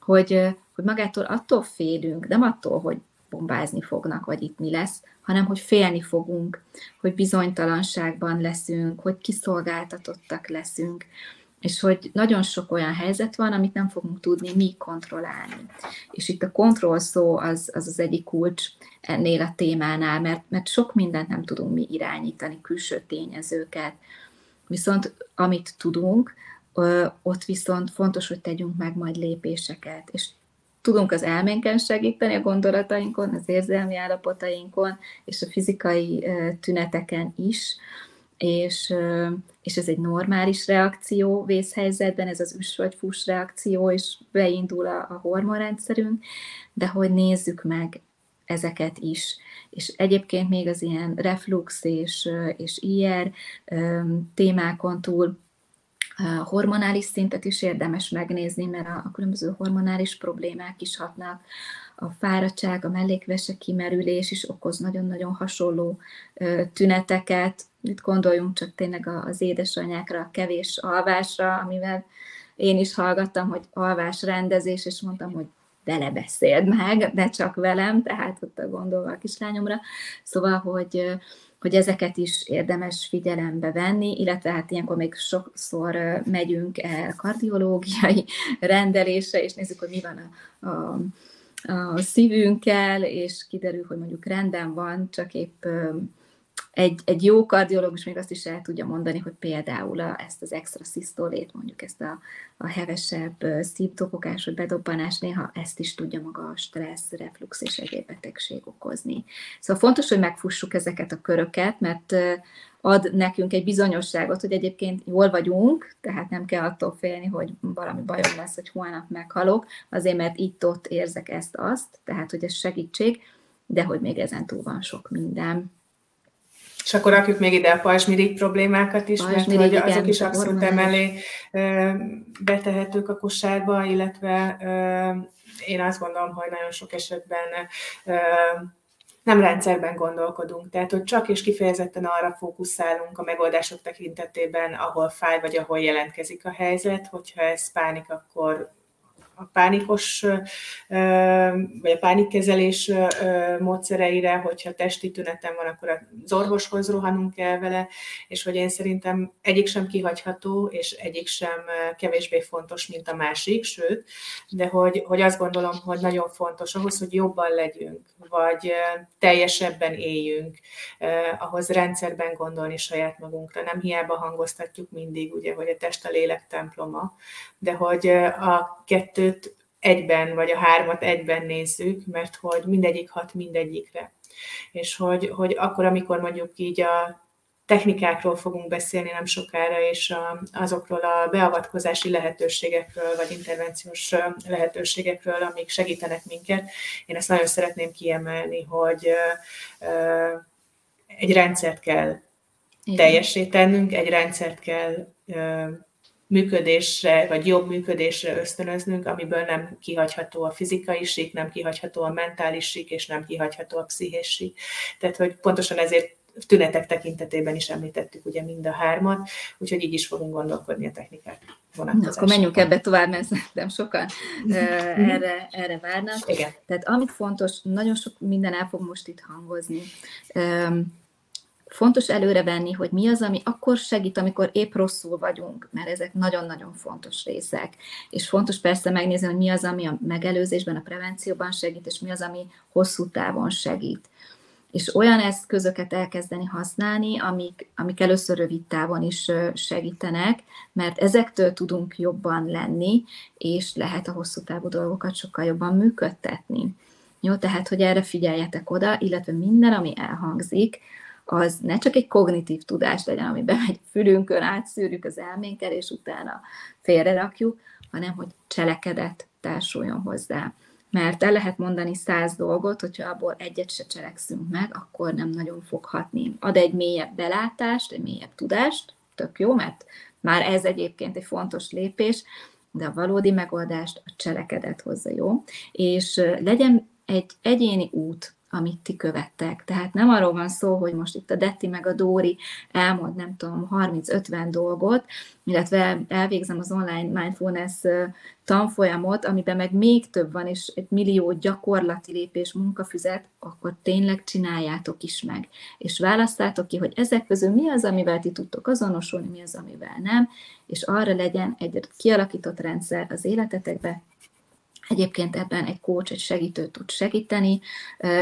Speaker 1: hogy, hogy magától attól félünk, nem attól, hogy bombázni fognak, vagy itt mi lesz, hanem hogy félni fogunk, hogy bizonytalanságban leszünk, hogy kiszolgáltatottak leszünk. és hogy nagyon sok olyan helyzet van, amit nem fogunk tudni mi kontrollálni. És itt a kontroll szó az az, az egyik kulcs ennél a témánál, mert, mert sok mindent nem tudunk mi irányítani, külső tényezőket. Viszont amit tudunk, ott viszont fontos, hogy tegyünk meg majd lépéseket, és tudunk az elménken segíteni a gondolatainkon, az érzelmi állapotainkon, és a fizikai tüneteken is, és, és ez egy normális reakció vészhelyzetben, ez az üs vagy fuss reakció, és beindul a, a hormonrendszerünk, de hogy nézzük meg ezeket is. És egyébként még az ilyen reflux és, és IR témákon túl hormonális szintet is érdemes megnézni, mert a, különböző hormonális problémák is hatnak. A fáradtság, a mellékvese kimerülés is okoz nagyon-nagyon hasonló tüneteket. Itt gondoljunk csak tényleg az édesanyákra, a kevés alvásra, amivel én is hallgattam, hogy alvás rendezés, és mondtam, hogy vele beszéld meg, de csak velem, tehát ott a gondolva a kislányomra. Szóval, hogy hogy ezeket is érdemes figyelembe venni, illetve hát ilyenkor még sokszor megyünk el kardiológiai rendelésre, és nézzük, hogy mi van a, a, a szívünkkel, és kiderül, hogy mondjuk rendben van, csak épp egy, egy jó kardiológus még azt is el tudja mondani, hogy például a, ezt az extra szisztolét, mondjuk ezt a, a hevesebb szívdobogás vagy bedobbanás, néha ezt is tudja maga a stressz, reflux és egyéb betegség okozni. Szóval fontos, hogy megfussuk ezeket a köröket, mert ad nekünk egy bizonyosságot, hogy egyébként jól vagyunk, tehát nem kell attól félni, hogy valami bajom lesz, hogy holnap meghalok, azért mert itt-ott érzek ezt-azt, tehát hogy ez segítség, de hogy még ezen túl van sok minden.
Speaker 2: És akkor rakjuk még ide a pajzsmirigy problémákat is, mert hogy azok is abszolút emelé betehetők a kosárba, illetve én azt gondolom, hogy nagyon sok esetben nem rendszerben gondolkodunk, tehát hogy csak és kifejezetten arra fókuszálunk a megoldások tekintetében, ahol fáj, vagy ahol jelentkezik a helyzet, hogyha ez pánik, akkor a pánikos, vagy a pánikkezelés módszereire, hogyha testi tünetem van, akkor az orvoshoz rohanunk el vele, és hogy én szerintem egyik sem kihagyható, és egyik sem kevésbé fontos, mint a másik, sőt, de hogy, hogy azt gondolom, hogy nagyon fontos ahhoz, hogy jobban legyünk, vagy teljesebben éljünk, ahhoz rendszerben gondolni saját magunkra. Nem hiába hangoztatjuk mindig, ugye, hogy a test a lélek temploma, de hogy a kettőt egyben, vagy a hármat egyben nézzük, mert hogy mindegyik hat mindegyikre. És hogy, hogy akkor, amikor mondjuk így a technikákról fogunk beszélni nem sokára, és a, azokról a beavatkozási lehetőségekről, vagy intervenciós lehetőségekről, amik segítenek minket. Én ezt nagyon szeretném kiemelni, hogy egy rendszert kell teljesítennünk, tennünk, egy rendszert kell működésre, vagy jobb működésre ösztönöznünk, amiből nem kihagyható a fizikai sík, nem kihagyható a mentális sík, és nem kihagyható a pszichés sík. Tehát, hogy pontosan ezért tünetek tekintetében is említettük ugye mind a hármat, úgyhogy így is fogunk gondolkodni a technikák
Speaker 1: vonatkozásában. Akkor menjünk ebbe tovább, mert szerintem sokan erre, erre várnak.
Speaker 2: Igen.
Speaker 1: Tehát amit fontos, nagyon sok minden el fog most itt hangozni fontos előrevenni, hogy mi az, ami akkor segít, amikor épp rosszul vagyunk, mert ezek nagyon-nagyon fontos részek. És fontos persze megnézni, hogy mi az, ami a megelőzésben, a prevencióban segít, és mi az, ami hosszú távon segít. És olyan eszközöket elkezdeni használni, amik, amik először rövid távon is segítenek, mert ezektől tudunk jobban lenni, és lehet a hosszú távú dolgokat sokkal jobban működtetni. Jó, tehát, hogy erre figyeljetek oda, illetve minden, ami elhangzik, az ne csak egy kognitív tudás legyen, ami bemegy fülünkön, átszűrjük az elménkkel, és utána félrerakjuk, hanem hogy cselekedet társuljon hozzá. Mert el lehet mondani száz dolgot, hogyha abból egyet se cselekszünk meg, akkor nem nagyon fog hatni. Ad egy mélyebb belátást, egy mélyebb tudást, tök jó, mert már ez egyébként egy fontos lépés, de a valódi megoldást a cselekedet hozza, jó? És legyen egy egyéni út amit ti követtek. Tehát nem arról van szó, hogy most itt a Detti meg a Dóri elmond, nem tudom, 30-50 dolgot, illetve elvégzem az online mindfulness tanfolyamot, amiben meg még több van, és egy millió gyakorlati lépés munkafüzet, akkor tényleg csináljátok is meg. És választátok ki, hogy ezek közül mi az, amivel ti tudtok azonosulni, mi az, amivel nem, és arra legyen egy kialakított rendszer az életetekbe, Egyébként ebben egy coach, egy segítő tud segíteni,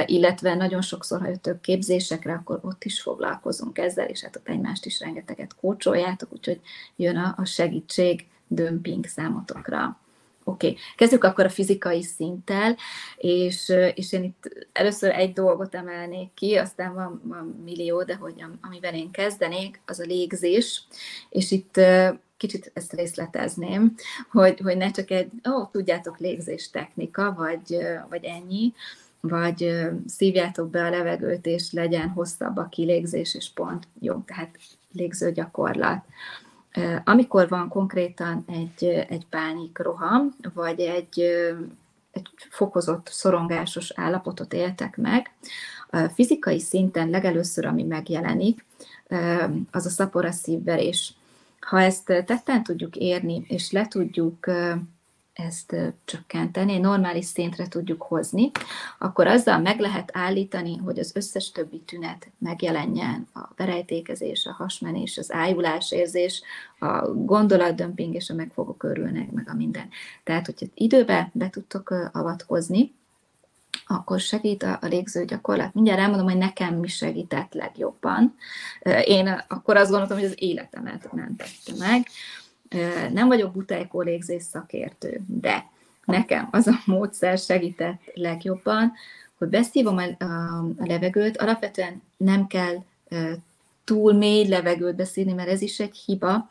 Speaker 1: illetve nagyon sokszor, ha jöttök képzésekre, akkor ott is foglalkozunk ezzel, és hát ott egymást is rengeteget kócsoljátok, úgyhogy jön a, a segítség dömping számotokra. Oké, okay. kezdjük akkor a fizikai szinttel, és, és én itt először egy dolgot emelnék ki, aztán van, van millió, de hogy amivel én kezdenék, az a légzés, és itt kicsit ezt részletezném, hogy, hogy ne csak egy, ó, tudjátok, légzés technika, vagy, vagy ennyi, vagy szívjátok be a levegőt, és legyen hosszabb a kilégzés, és pont jó, tehát légző gyakorlat. Amikor van konkrétan egy, egy pánik roham, vagy egy, egy fokozott szorongásos állapotot éltek meg, fizikai szinten legelőször, ami megjelenik, az a szapora szívverés. Ha ezt tetten tudjuk érni, és le tudjuk ezt csökkenteni, normális szintre tudjuk hozni, akkor azzal meg lehet állítani, hogy az összes többi tünet megjelenjen, a verejtékezés, a hasmenés, az ájulásérzés, a gondolatdömping és a megfogok örülnek, meg a minden. Tehát, hogyha időbe be tudtok avatkozni, akkor segít a, a légző gyakorlat. Mindjárt elmondom, hogy nekem mi segített legjobban. Én akkor azt gondoltam, hogy az életemet mentette meg. Nem vagyok butájkó légzés szakértő, de nekem az a módszer segített legjobban, hogy beszívom a, a, a levegőt, alapvetően nem kell túl mély levegőt beszélni, mert ez is egy hiba,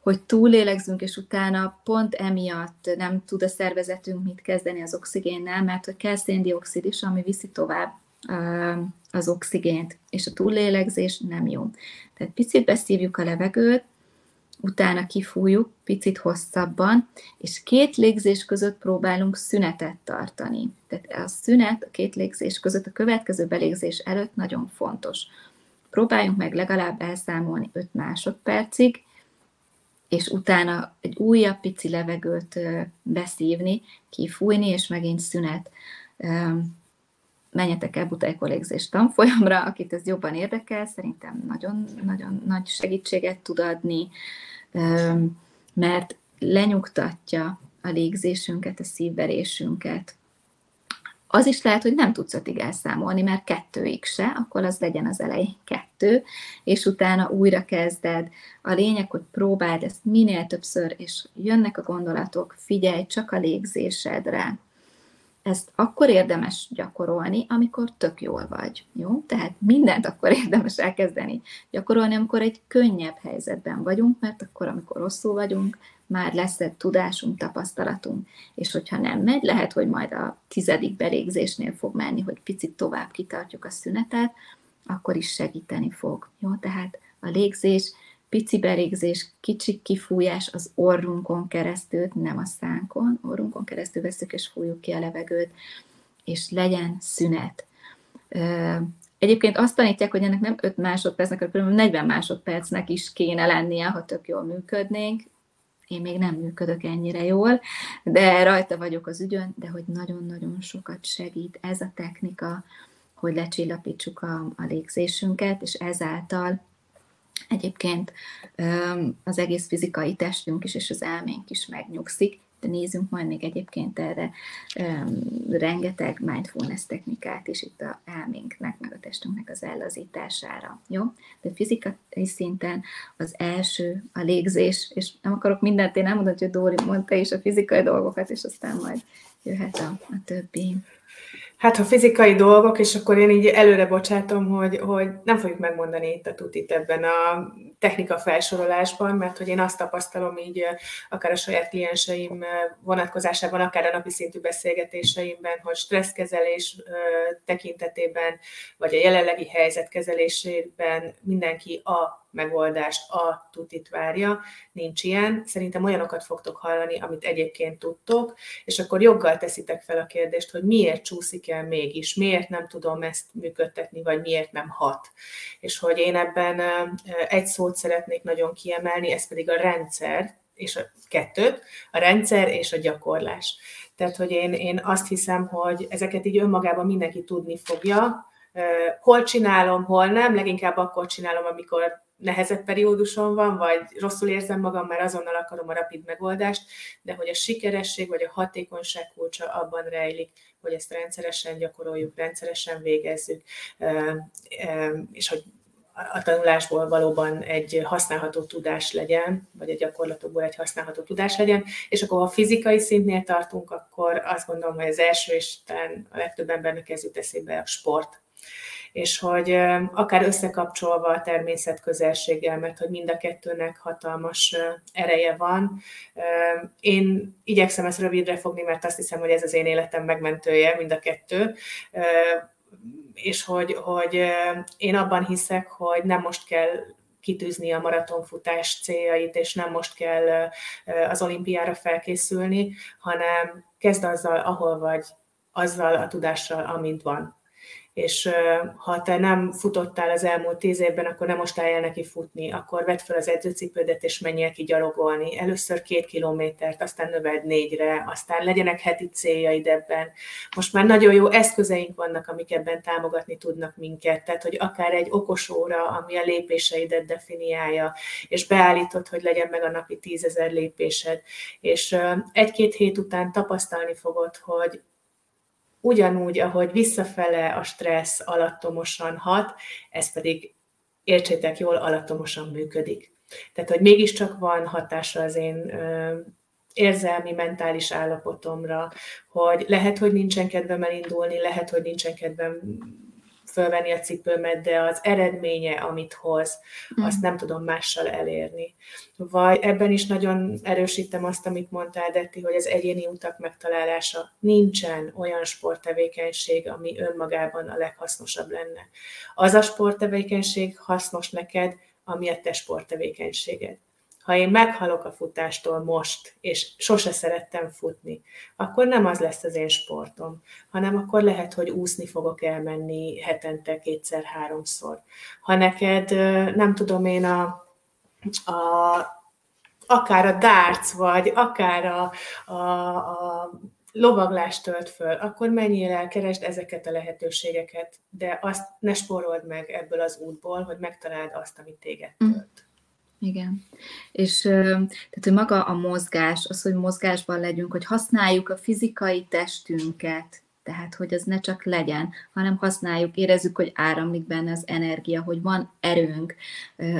Speaker 1: hogy túlélegzünk, és utána pont emiatt nem tud a szervezetünk mit kezdeni az oxigénnel, mert hogy kell széndiokszid is, ami viszi tovább az oxigént, és a túllélegzés nem jó. Tehát picit beszívjuk a levegőt, utána kifújjuk picit hosszabban, és két légzés között próbálunk szünetet tartani. Tehát a szünet a két légzés között a következő belégzés előtt nagyon fontos. Próbáljunk meg legalább elszámolni 5 másodpercig, és utána egy újabb pici levegőt beszívni, kifújni, és megint szünet. Menjetek el butájkolégzés tanfolyamra, akit ez jobban érdekel, szerintem nagyon-nagyon nagy segítséget tud adni, mert lenyugtatja a légzésünket, a szívverésünket, az is lehet, hogy nem tudsz ötig elszámolni, mert kettőig se, akkor az legyen az elején kettő, és utána újra kezded. A lényeg, hogy próbáld ezt minél többször, és jönnek a gondolatok, figyelj csak a légzésedre. Ezt akkor érdemes gyakorolni, amikor tök jól vagy. Jó? Tehát mindent akkor érdemes elkezdeni gyakorolni, amikor egy könnyebb helyzetben vagyunk, mert akkor, amikor rosszul vagyunk, már lesz tudásunk, tapasztalatunk, és hogyha nem megy, lehet, hogy majd a tizedik belégzésnél fog menni, hogy picit tovább kitartjuk a szünetet, akkor is segíteni fog. Jó, tehát a légzés, pici belégzés, kicsi kifújás az orrunkon keresztül, nem a szánkon, orrunkon keresztül veszük és fújjuk ki a levegőt, és legyen szünet. Egyébként azt tanítják, hogy ennek nem 5 másodpercnek, hanem 40 másodpercnek is kéne lennie, ha tök jól működnénk én még nem működök ennyire jól, de rajta vagyok az ügyön, de hogy nagyon-nagyon sokat segít ez a technika, hogy lecsillapítsuk a, a légzésünket, és ezáltal egyébként az egész fizikai testünk is, és az elménk is megnyugszik, de nézzünk majd még egyébként erre um, rengeteg mindfulness technikát is itt a elménknek, meg a testünknek az ellazítására. Jó? De fizikai szinten az első a légzés, és nem akarok mindent, én nem mondom, hogy Dóri mondta is a fizikai dolgokat, és aztán majd jöhet a, a többi.
Speaker 2: Hát, ha fizikai dolgok, és akkor én így előre bocsátom, hogy, hogy nem fogjuk megmondani itt a tutit ebben a technika felsorolásban, mert hogy én azt tapasztalom így akár a saját klienseim vonatkozásában, akár a napi szintű beszélgetéseimben, hogy stresszkezelés tekintetében, vagy a jelenlegi helyzet kezelésében mindenki a megoldást, a tutit várja, nincs ilyen. Szerintem olyanokat fogtok hallani, amit egyébként tudtok, és akkor joggal teszitek fel a kérdést, hogy miért csúszik el mégis, miért nem tudom ezt működtetni, vagy miért nem hat. És hogy én ebben egy szót szeretnék nagyon kiemelni, ez pedig a rendszer, és a kettőt, a rendszer és a gyakorlás. Tehát, hogy én, én azt hiszem, hogy ezeket így önmagában mindenki tudni fogja, hol csinálom, hol nem, leginkább akkor csinálom, amikor nehezebb perióduson van, vagy rosszul érzem magam, mert azonnal akarom a rapid megoldást, de hogy a sikeresség vagy a hatékonyság kulcsa abban rejlik, hogy ezt rendszeresen gyakoroljuk, rendszeresen végezzük, és hogy a tanulásból valóban egy használható tudás legyen, vagy a gyakorlatokból egy használható tudás legyen, és akkor ha fizikai szintnél tartunk, akkor azt gondolom, hogy az első és talán a legtöbb embernek ez jut eszébe a sport, és hogy akár összekapcsolva a természet közelséggel, mert hogy mind a kettőnek hatalmas ereje van. Én igyekszem ezt rövidre fogni, mert azt hiszem, hogy ez az én életem megmentője, mind a kettő és hogy, hogy én abban hiszek, hogy nem most kell kitűzni a maratonfutás céljait, és nem most kell az olimpiára felkészülni, hanem kezd azzal, ahol vagy, azzal a tudással, amint van és ha te nem futottál az elmúlt tíz évben, akkor nem most álljál neki futni, akkor vedd fel az edzőcipődet, és menjél ki gyalogolni. Először két kilométert, aztán növeld négyre, aztán legyenek heti céljaid ebben. Most már nagyon jó eszközeink vannak, amik ebben támogatni tudnak minket, tehát hogy akár egy okos óra, ami a lépéseidet definiálja, és beállítod, hogy legyen meg a napi tízezer lépésed, és egy-két hét után tapasztalni fogod, hogy ugyanúgy, ahogy visszafele a stressz alattomosan hat, ez pedig értsétek jól, alattomosan működik. Tehát, hogy mégiscsak van hatása az én érzelmi, mentális állapotomra, hogy lehet, hogy nincsen kedvem elindulni, lehet, hogy nincsen kedvem fölvenni a cipőmet, de az eredménye, amit hoz, mm. azt nem tudom mással elérni. Vagy ebben is nagyon erősítem azt, amit mondtál, Detti, hogy az egyéni utak megtalálása. Nincsen olyan sporttevékenység, ami önmagában a leghasznosabb lenne. Az a sporttevékenység hasznos neked, ami a te sporttevékenységed ha én meghalok a futástól most, és sose szerettem futni, akkor nem az lesz az én sportom, hanem akkor lehet, hogy úszni fogok elmenni hetente kétszer-háromszor. Ha neked, nem tudom én, a, a akár a darts, vagy akár a, a, a lovaglást tölt föl, akkor menjél el, keresd ezeket a lehetőségeket, de azt ne spórold meg ebből az útból, hogy megtaláld azt, amit téged mm.
Speaker 1: Igen. És tehát, hogy maga a mozgás, az, hogy mozgásban legyünk, hogy használjuk a fizikai testünket, tehát, hogy az ne csak legyen, hanem használjuk, érezzük, hogy áramlik benne az energia, hogy van erőnk,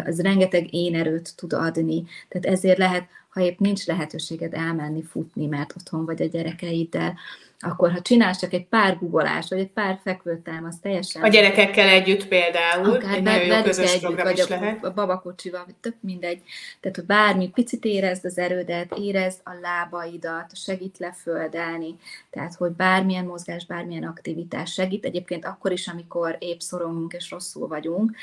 Speaker 1: az rengeteg én erőt tud adni. Tehát ezért lehet, ha épp nincs lehetőséged elmenni futni, mert otthon vagy a gyerekeiddel, akkor ha csinálsz csak egy pár gugolás, vagy egy pár fekvőtám, az teljesen...
Speaker 2: A gyerekekkel együtt például, akár egy nagyon jó közös együtt, program
Speaker 1: vagy
Speaker 2: is a, lehet.
Speaker 1: a babakocsival, vagy tök mindegy. Tehát, hogy bármi, picit érezd az erődet, érezd a lábaidat, segít leföldelni, tehát, hogy bármilyen mozgás, bármilyen aktivitás segít. Egyébként akkor is, amikor épp szorongunk és rosszul vagyunk,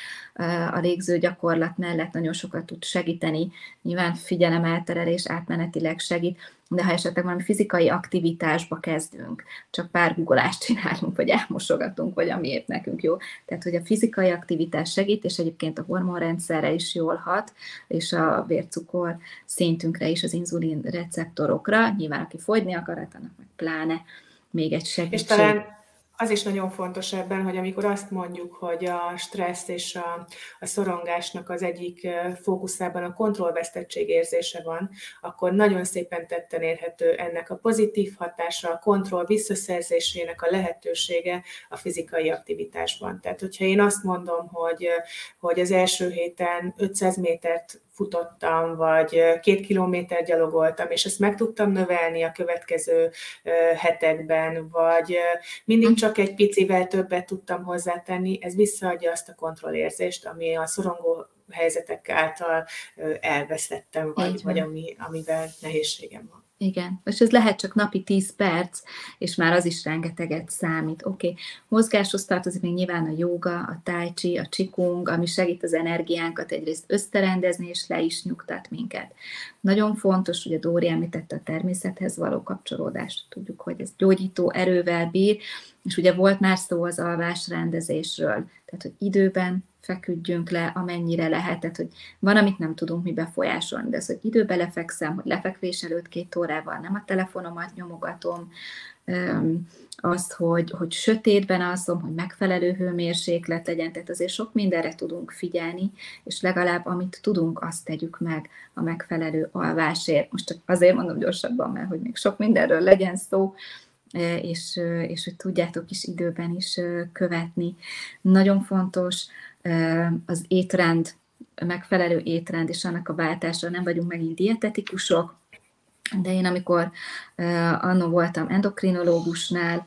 Speaker 1: a légző gyakorlat mellett nagyon sokat tud segíteni. Nyilván figyelemelterelés átmenetileg segít, de ha esetleg valami fizikai aktivitásba kezdünk, csak pár guggolást csinálunk, vagy elmosogatunk, vagy amiért nekünk jó. Tehát, hogy a fizikai aktivitás segít, és egyébként a hormonrendszerre is jól hat, és a vércukor szintünkre is, az inzulin receptorokra. Nyilván, aki fogyni akar, hát annak meg pláne még egy segítség.
Speaker 2: És talán az is nagyon fontos ebben, hogy amikor azt mondjuk, hogy a stressz és a, a szorongásnak az egyik fókuszában a kontrollvesztettség érzése van, akkor nagyon szépen tetten érhető ennek a pozitív hatása, a kontroll visszaszerzésének a lehetősége a fizikai aktivitásban. Tehát, hogyha én azt mondom, hogy, hogy az első héten 500 métert futottam, vagy két kilométer gyalogoltam, és ezt meg tudtam növelni a következő hetekben, vagy mindig csak egy picivel többet tudtam hozzátenni, ez visszaadja azt a kontrollérzést, ami a szorongó helyzetek által elvesztettem, vagy, vagy ami, amivel nehézségem van.
Speaker 1: Igen, és ez lehet csak napi 10 perc, és már az is rengeteget számít. Oké, okay. mozgáshoz tartozik még nyilván a joga, a tai chi, a csikung, ami segít az energiánkat egyrészt összerendezni, és le is nyugtat minket. Nagyon fontos, hogy a Dóri említette a természethez való kapcsolódást. Tudjuk, hogy ez gyógyító erővel bír, és ugye volt már szó az alvás rendezésről, tehát hogy időben feküdjünk le, amennyire lehet. Tehát, hogy van, amit nem tudunk mi befolyásolni, de az, hogy időbe lefekszem, hogy lefekvés előtt két órával nem a telefonomat nyomogatom, azt, hogy, hogy sötétben alszom, hogy megfelelő hőmérséklet legyen, tehát azért sok mindenre tudunk figyelni, és legalább amit tudunk, azt tegyük meg a megfelelő alvásért. Most csak azért mondom gyorsabban, mert hogy még sok mindenről legyen szó, és, és hogy tudjátok is időben is követni. Nagyon fontos az étrend, megfelelő étrend és annak a váltása. Nem vagyunk megint dietetikusok, de én amikor annó voltam endokrinológusnál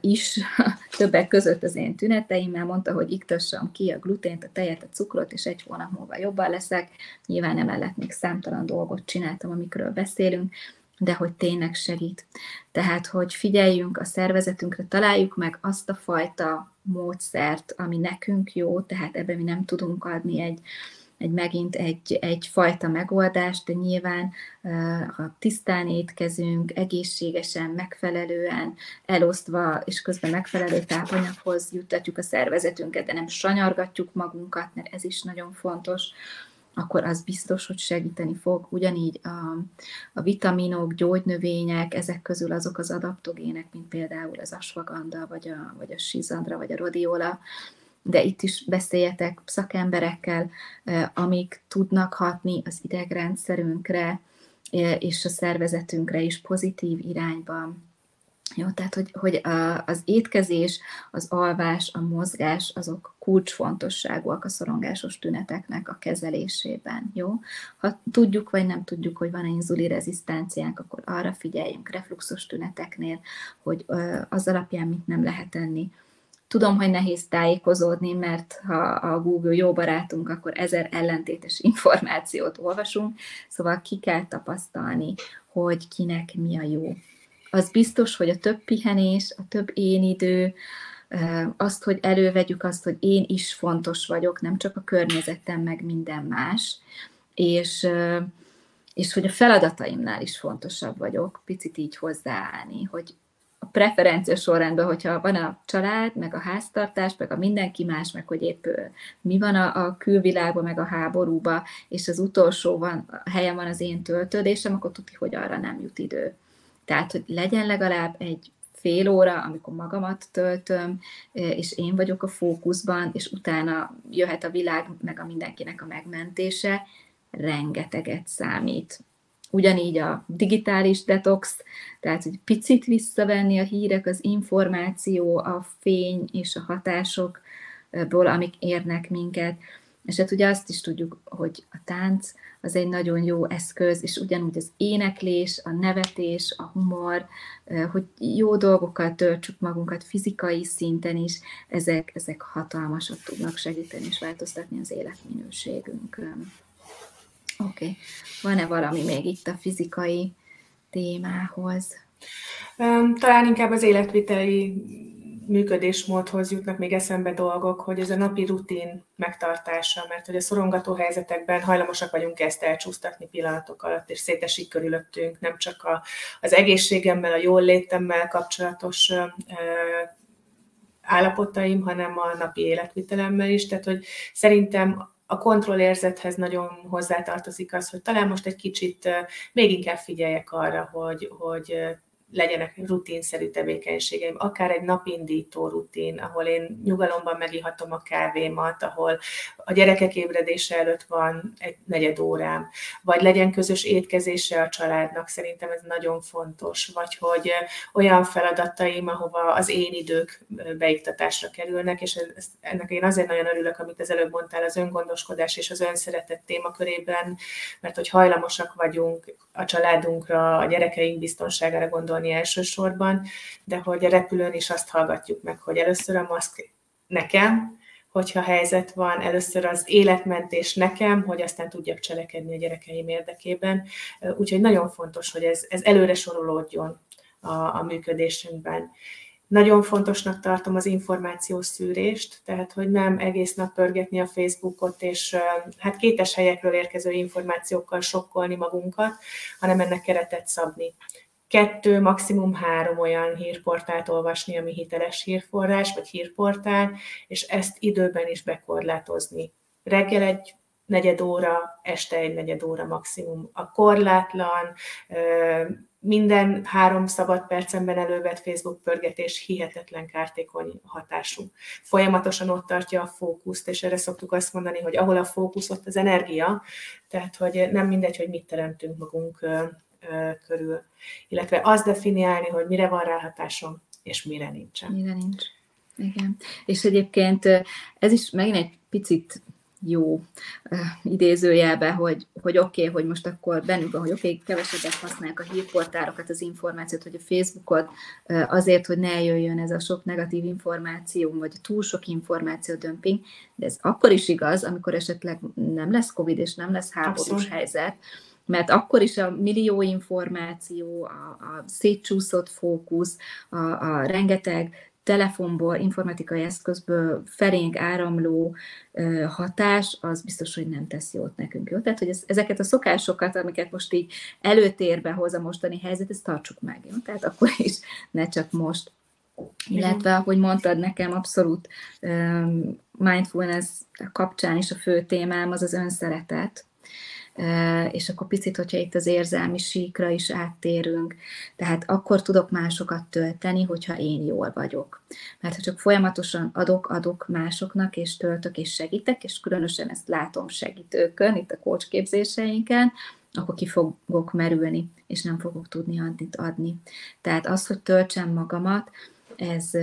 Speaker 1: is, többek között az én tüneteimmel mondta, hogy iktassam ki a glutént, a tejet, a cukrot, és egy hónap múlva jobban leszek. Nyilván emellett még számtalan dolgot csináltam, amikről beszélünk, de hogy tényleg segít. Tehát, hogy figyeljünk a szervezetünkre, találjuk meg azt a fajta módszert, ami nekünk jó, tehát ebben mi nem tudunk adni egy, egy megint egy, egyfajta megoldást, de nyilván, ha tisztán étkezünk, egészségesen, megfelelően, elosztva, és közben megfelelő tápanyaghoz juttatjuk a szervezetünket, de nem sanyargatjuk magunkat, mert ez is nagyon fontos, akkor az biztos, hogy segíteni fog. Ugyanígy a, a vitaminok, gyógynövények, ezek közül azok az adaptogének, mint például az asvaganda, vagy a, vagy a sizandra, vagy a rodiola, de itt is beszéljetek szakemberekkel, amik tudnak hatni az idegrendszerünkre és a szervezetünkre is pozitív irányban. Jó, tehát, hogy, hogy az étkezés, az alvás, a mozgás, azok kulcsfontosságúak a szorongásos tüneteknek a kezelésében. Jó? Ha tudjuk, vagy nem tudjuk, hogy van-e inzuli rezisztenciánk, akkor arra figyeljünk refluxos tüneteknél, hogy az alapján mit nem lehet tenni. Tudom, hogy nehéz tájékozódni, mert ha a Google jó barátunk, akkor ezer ellentétes információt olvasunk, szóval ki kell tapasztalni, hogy kinek mi a jó az biztos, hogy a több pihenés, a több én idő, azt, hogy elővegyük azt, hogy én is fontos vagyok, nem csak a környezetem, meg minden más, és, és hogy a feladataimnál is fontosabb vagyok, picit így hozzáállni, hogy a preferencia sorrendben, hogyha van a család, meg a háztartás, meg a mindenki más, meg hogy épp mi van a, a külvilágban, meg a háborúban, és az utolsó van, a helyen van az én töltődésem, akkor tudni, hogy arra nem jut idő. Tehát, hogy legyen legalább egy fél óra, amikor magamat töltöm, és én vagyok a fókuszban, és utána jöhet a világ, meg a mindenkinek a megmentése, rengeteget számít. Ugyanígy a digitális detox, tehát hogy picit visszavenni a hírek, az információ, a fény és a hatásokból, amik érnek minket, és hát ugye azt is tudjuk, hogy a tánc az egy nagyon jó eszköz, és ugyanúgy az éneklés, a nevetés, a humor, hogy jó dolgokkal töltsük magunkat fizikai szinten is, ezek, ezek hatalmasat tudnak segíteni és változtatni az életminőségünkön. Oké, okay. van-e valami még itt a fizikai témához?
Speaker 2: Talán inkább az életviteli működésmódhoz jutnak még eszembe dolgok, hogy ez a napi rutin megtartása, mert hogy a szorongató helyzetekben hajlamosak vagyunk ezt elcsúsztatni pillanatok alatt, és szétesik körülöttünk, nem csak a, az egészségemmel, a jól létemmel kapcsolatos ö, állapotaim, hanem a napi életvitelemmel is. Tehát, hogy szerintem a kontrollérzethez nagyon hozzátartozik az, hogy talán most egy kicsit még inkább figyeljek arra, hogy, hogy legyenek rutinszerű tevékenységeim, akár egy napindító rutin, ahol én nyugalomban megihatom a kávémat, ahol a gyerekek ébredése előtt van egy negyed órám, vagy legyen közös étkezése a családnak, szerintem ez nagyon fontos, vagy hogy olyan feladataim, ahova az én idők beiktatásra kerülnek, és ennek én azért nagyon örülök, amit az előbb mondtál, az öngondoskodás és az önszeretet témakörében, mert hogy hajlamosak vagyunk a családunkra, a gyerekeink biztonságára gondolni, gondolni elsősorban, de hogy a repülőn is azt hallgatjuk meg, hogy először a maszk nekem, hogyha helyzet van, először az életmentés nekem, hogy aztán tudjak cselekedni a gyerekeim érdekében. Úgyhogy nagyon fontos, hogy ez, ez előre sorolódjon a, a működésünkben. Nagyon fontosnak tartom az információs szűrést, tehát hogy nem egész nap pörgetni a Facebookot, és hát kétes helyekről érkező információkkal sokkolni magunkat, hanem ennek keretet szabni kettő, maximum három olyan hírportált olvasni, ami hiteles hírforrás vagy hírportál, és ezt időben is bekorlátozni. Reggel egy negyed óra, este egy negyed óra maximum. A korlátlan, minden három szabad percemben elővett Facebook pörgetés hihetetlen kártékony hatású. Folyamatosan ott tartja a fókuszt, és erre szoktuk azt mondani, hogy ahol a fókusz, ott az energia, tehát hogy nem mindegy, hogy mit teremtünk magunk körül, illetve az definiálni, hogy mire van ráhatásom, és mire nincsen.
Speaker 1: Mire nincs. Igen. És egyébként ez is megint egy picit jó idézőjelbe, hogy, hogy oké, okay, hogy most akkor bennünk van, hogy oké, okay, kevesebbet használják a hírportárokat, az információt, hogy a Facebookot azért, hogy ne jöjjön ez a sok negatív információ, vagy túl sok információ dömping, de ez akkor is igaz, amikor esetleg nem lesz Covid és nem lesz háborús Abszolút. helyzet, mert akkor is a millió információ, a, a szétcsúszott fókusz, a, a rengeteg telefonból, informatikai eszközből felénk áramló hatás, az biztos, hogy nem tesz jót nekünk. Jó? Tehát, hogy ez, ezeket a szokásokat, amiket most így előtérbe hoz a mostani helyzet, ezt tartsuk meg. Jó? Tehát akkor is ne csak most. Illetve, ahogy mondtad nekem, abszolút mindfulness kapcsán is a fő témám az az önszeretet, és akkor picit, hogyha itt az érzelmi síkra is áttérünk, tehát akkor tudok másokat tölteni, hogyha én jól vagyok. Mert ha csak folyamatosan adok, adok másoknak, és töltök, és segítek, és különösen ezt látom segítőkön, itt a coach képzéseinken, akkor ki fogok merülni, és nem fogok tudni adni. adni. Tehát az, hogy töltsem magamat, ez,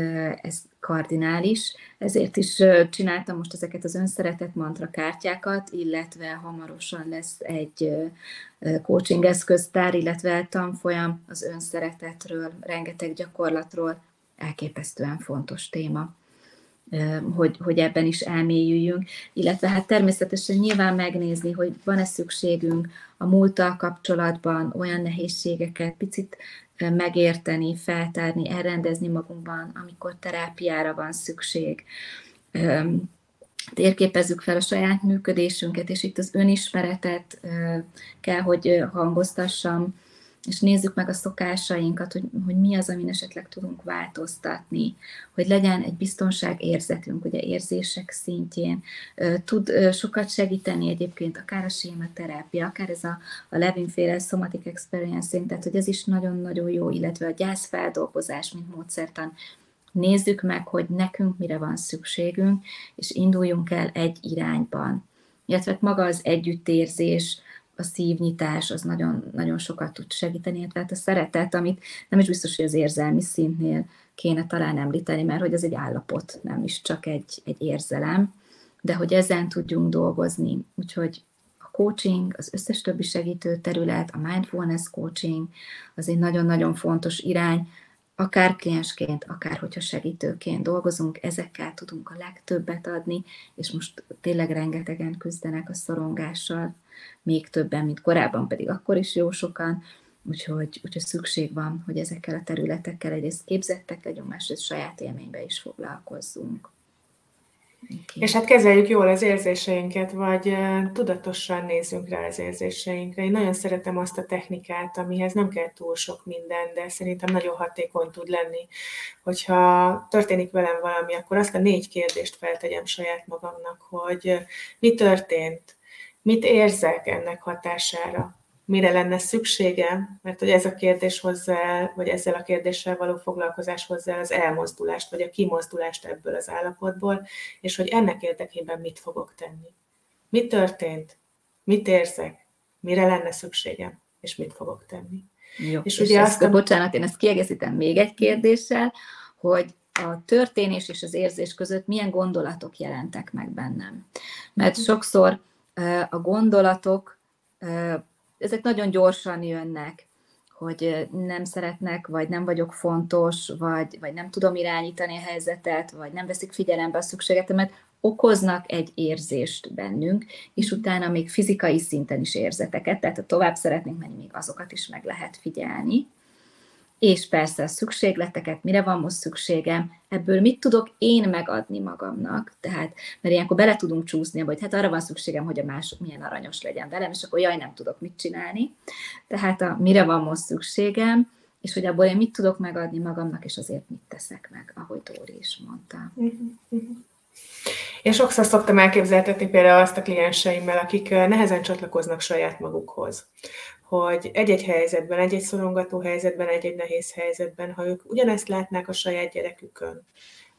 Speaker 1: ez kardinális, ezért is csináltam most ezeket az önszeretet mantra kártyákat, illetve hamarosan lesz egy coaching eszköztár, illetve tanfolyam az önszeretetről, rengeteg gyakorlatról, elképesztően fontos téma hogy, hogy ebben is elmélyüljünk, illetve hát természetesen nyilván megnézni, hogy van-e szükségünk a múlttal kapcsolatban olyan nehézségeket picit megérteni, feltárni, elrendezni magunkban, amikor terápiára van szükség. Térképezzük fel a saját működésünket, és itt az önismeretet kell, hogy hangoztassam, és nézzük meg a szokásainkat, hogy, hogy mi az, amin esetleg tudunk változtatni, hogy legyen egy biztonságérzetünk, ugye érzések szintjén. Tud sokat segíteni egyébként akár a sématerápia, akár ez a, a Levin-féle somatic experience tehát hogy ez is nagyon-nagyon jó, illetve a gyászfeldolgozás, mint módszertan. Nézzük meg, hogy nekünk mire van szükségünk, és induljunk el egy irányban. Illetve maga az együttérzés, a szívnyitás az nagyon, nagyon sokat tud segíteni, tehát a szeretet, amit nem is biztos, hogy az érzelmi szintnél kéne talán említeni, mert hogy ez egy állapot, nem is csak egy, egy érzelem, de hogy ezen tudjunk dolgozni. Úgyhogy a coaching, az összes többi segítő terület, a mindfulness coaching, az egy nagyon-nagyon fontos irány, akár kliensként, akár hogyha segítőként dolgozunk, ezekkel tudunk a legtöbbet adni, és most tényleg rengetegen küzdenek a szorongással, még többen, mint korábban, pedig akkor is jó sokan, úgyhogy, úgyhogy szükség van, hogy ezekkel a területekkel egyrészt képzettek legyünk, másrészt saját élménybe is foglalkozzunk.
Speaker 2: És hát kezeljük jól az érzéseinket, vagy tudatosan nézzünk rá az érzéseinkre. Én nagyon szeretem azt a technikát, amihez nem kell túl sok minden, de szerintem nagyon hatékony tud lenni. Hogyha történik velem valami, akkor azt a négy kérdést feltegyem saját magamnak, hogy mi történt, mit érzek ennek hatására, mire lenne szükségem, mert hogy ez a kérdés hozzá, vagy ezzel a kérdéssel való foglalkozás hozzá az elmozdulást, vagy a kimozdulást ebből az állapotból, és hogy ennek érdekében mit fogok tenni. Mi történt? Mit érzek? Mire lenne szükségem? És mit fogok tenni?
Speaker 1: Jó, és, és ugye ezt, azt a... bocsánat, én ezt kiegészítem még egy kérdéssel, hogy a történés és az érzés között milyen gondolatok jelentek meg bennem. Mert sokszor a gondolatok ezek nagyon gyorsan jönnek, hogy nem szeretnek, vagy nem vagyok fontos, vagy, vagy nem tudom irányítani a helyzetet, vagy nem veszik figyelembe a szükségetemet, okoznak egy érzést bennünk, és utána még fizikai szinten is érzeteket, tehát ha tovább szeretnénk menni, még azokat is meg lehet figyelni és persze a szükségleteket, mire van most szükségem, ebből mit tudok én megadni magamnak. Tehát, mert ilyenkor bele tudunk csúszni, hogy hát arra van szükségem, hogy a mások milyen aranyos legyen velem, és akkor jaj, nem tudok mit csinálni. Tehát a mire van most szükségem, és hogy abból én mit tudok megadni magamnak, és azért mit teszek meg, ahogy Dóri is mondta.
Speaker 2: Én sokszor szoktam elképzeltetni például azt a klienseimmel, akik nehezen csatlakoznak saját magukhoz hogy egy-egy helyzetben, egy-egy szorongató helyzetben, egy-egy nehéz helyzetben, ha ők ugyanezt látnák a saját gyerekükön,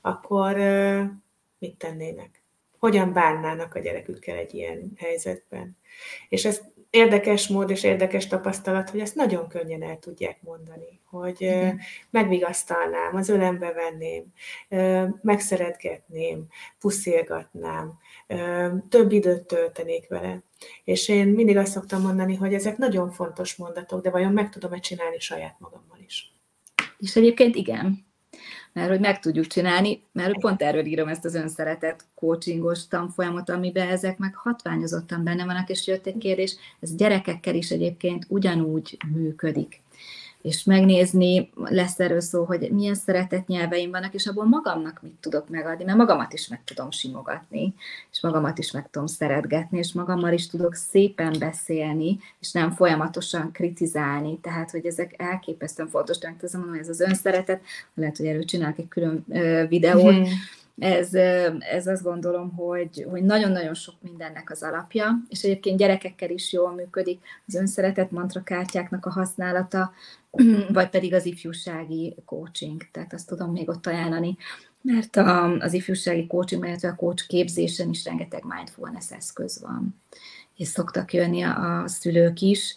Speaker 2: akkor mit tennének? Hogyan bánnának a gyerekükkel egy ilyen helyzetben? És ez érdekes mód és érdekes tapasztalat, hogy ezt nagyon könnyen el tudják mondani, hogy Igen. megvigasztalnám, az ölembe venném, megszeretgetném, puszilgatnám, több időt töltenék vele. És én mindig azt szoktam mondani, hogy ezek nagyon fontos mondatok, de vajon meg tudom-e csinálni saját magammal is?
Speaker 1: És egyébként igen, mert hogy meg tudjuk csinálni, mert pont erről írom ezt az önszeretet coachingos tanfolyamot, amiben ezek meg hatványozottan benne vannak, és jött egy kérdés, ez gyerekekkel is egyébként ugyanúgy működik és megnézni, lesz erről szó, hogy milyen szeretett nyelveim vannak, és abból magamnak mit tudok megadni, mert magamat is meg tudom simogatni, és magamat is meg tudom szeretgetni, és magammal is tudok szépen beszélni, és nem folyamatosan kritizálni, tehát, hogy ezek elképesztően fontos, tehát azt mondom, hogy ez az önszeretet, lehet, hogy erről csinálok egy külön videót, mm-hmm ez, ez azt gondolom, hogy, hogy nagyon-nagyon sok mindennek az alapja, és egyébként gyerekekkel is jól működik az önszeretet mantrakártyáknak a használata, vagy pedig az ifjúsági coaching, tehát azt tudom még ott ajánlani, mert a, az ifjúsági coaching, illetve a coach képzésen is rengeteg mindfulness eszköz van, és szoktak jönni a, a szülők is,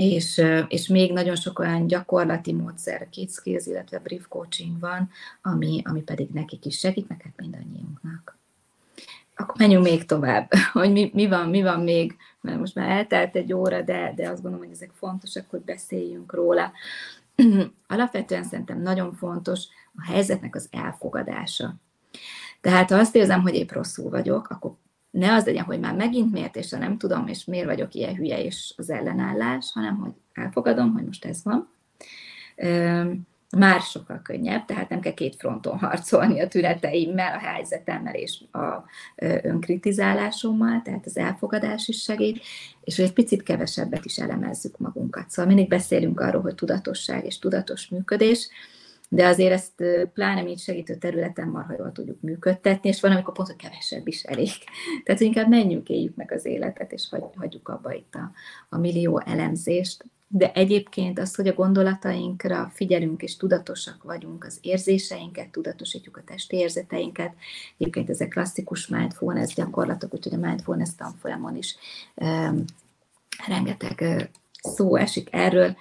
Speaker 1: és, és még nagyon sok olyan gyakorlati módszer, két skills, illetve brief coaching van, ami, ami pedig nekik is segít, neked mindannyiunknak. Akkor menjünk még tovább, hogy mi, mi, van, mi van még, mert most már eltelt egy óra, de, de azt gondolom, hogy ezek fontosak, hogy beszéljünk róla. Alapvetően szerintem nagyon fontos a helyzetnek az elfogadása. Tehát ha azt érzem, hogy épp rosszul vagyok, akkor ne az legyen, hogy már megint miért, és nem tudom, és miért vagyok ilyen hülye, és az ellenállás, hanem hogy elfogadom, hogy most ez van. Már sokkal könnyebb, tehát nem kell két fronton harcolni a tüneteimmel, a helyzetemmel és a önkritizálásommal, tehát az elfogadás is segít, és hogy egy picit kevesebbet is elemezzük magunkat. Szóval mindig beszélünk arról, hogy tudatosság és tudatos működés, de azért ezt pláne mint segítő területen marha jól tudjuk működtetni, és van, amikor pont, hogy kevesebb is elég. Tehát, inkább menjünk, éljük meg az életet, és hagy, hagyjuk abba itt a, a millió elemzést. De egyébként az, hogy a gondolatainkra figyelünk, és tudatosak vagyunk, az érzéseinket, tudatosítjuk a testi érzeteinket. Egyébként ezek klasszikus mindfulness gyakorlatok, úgyhogy a mindfulness tanfolyamon is um, rengeteg szó esik erről,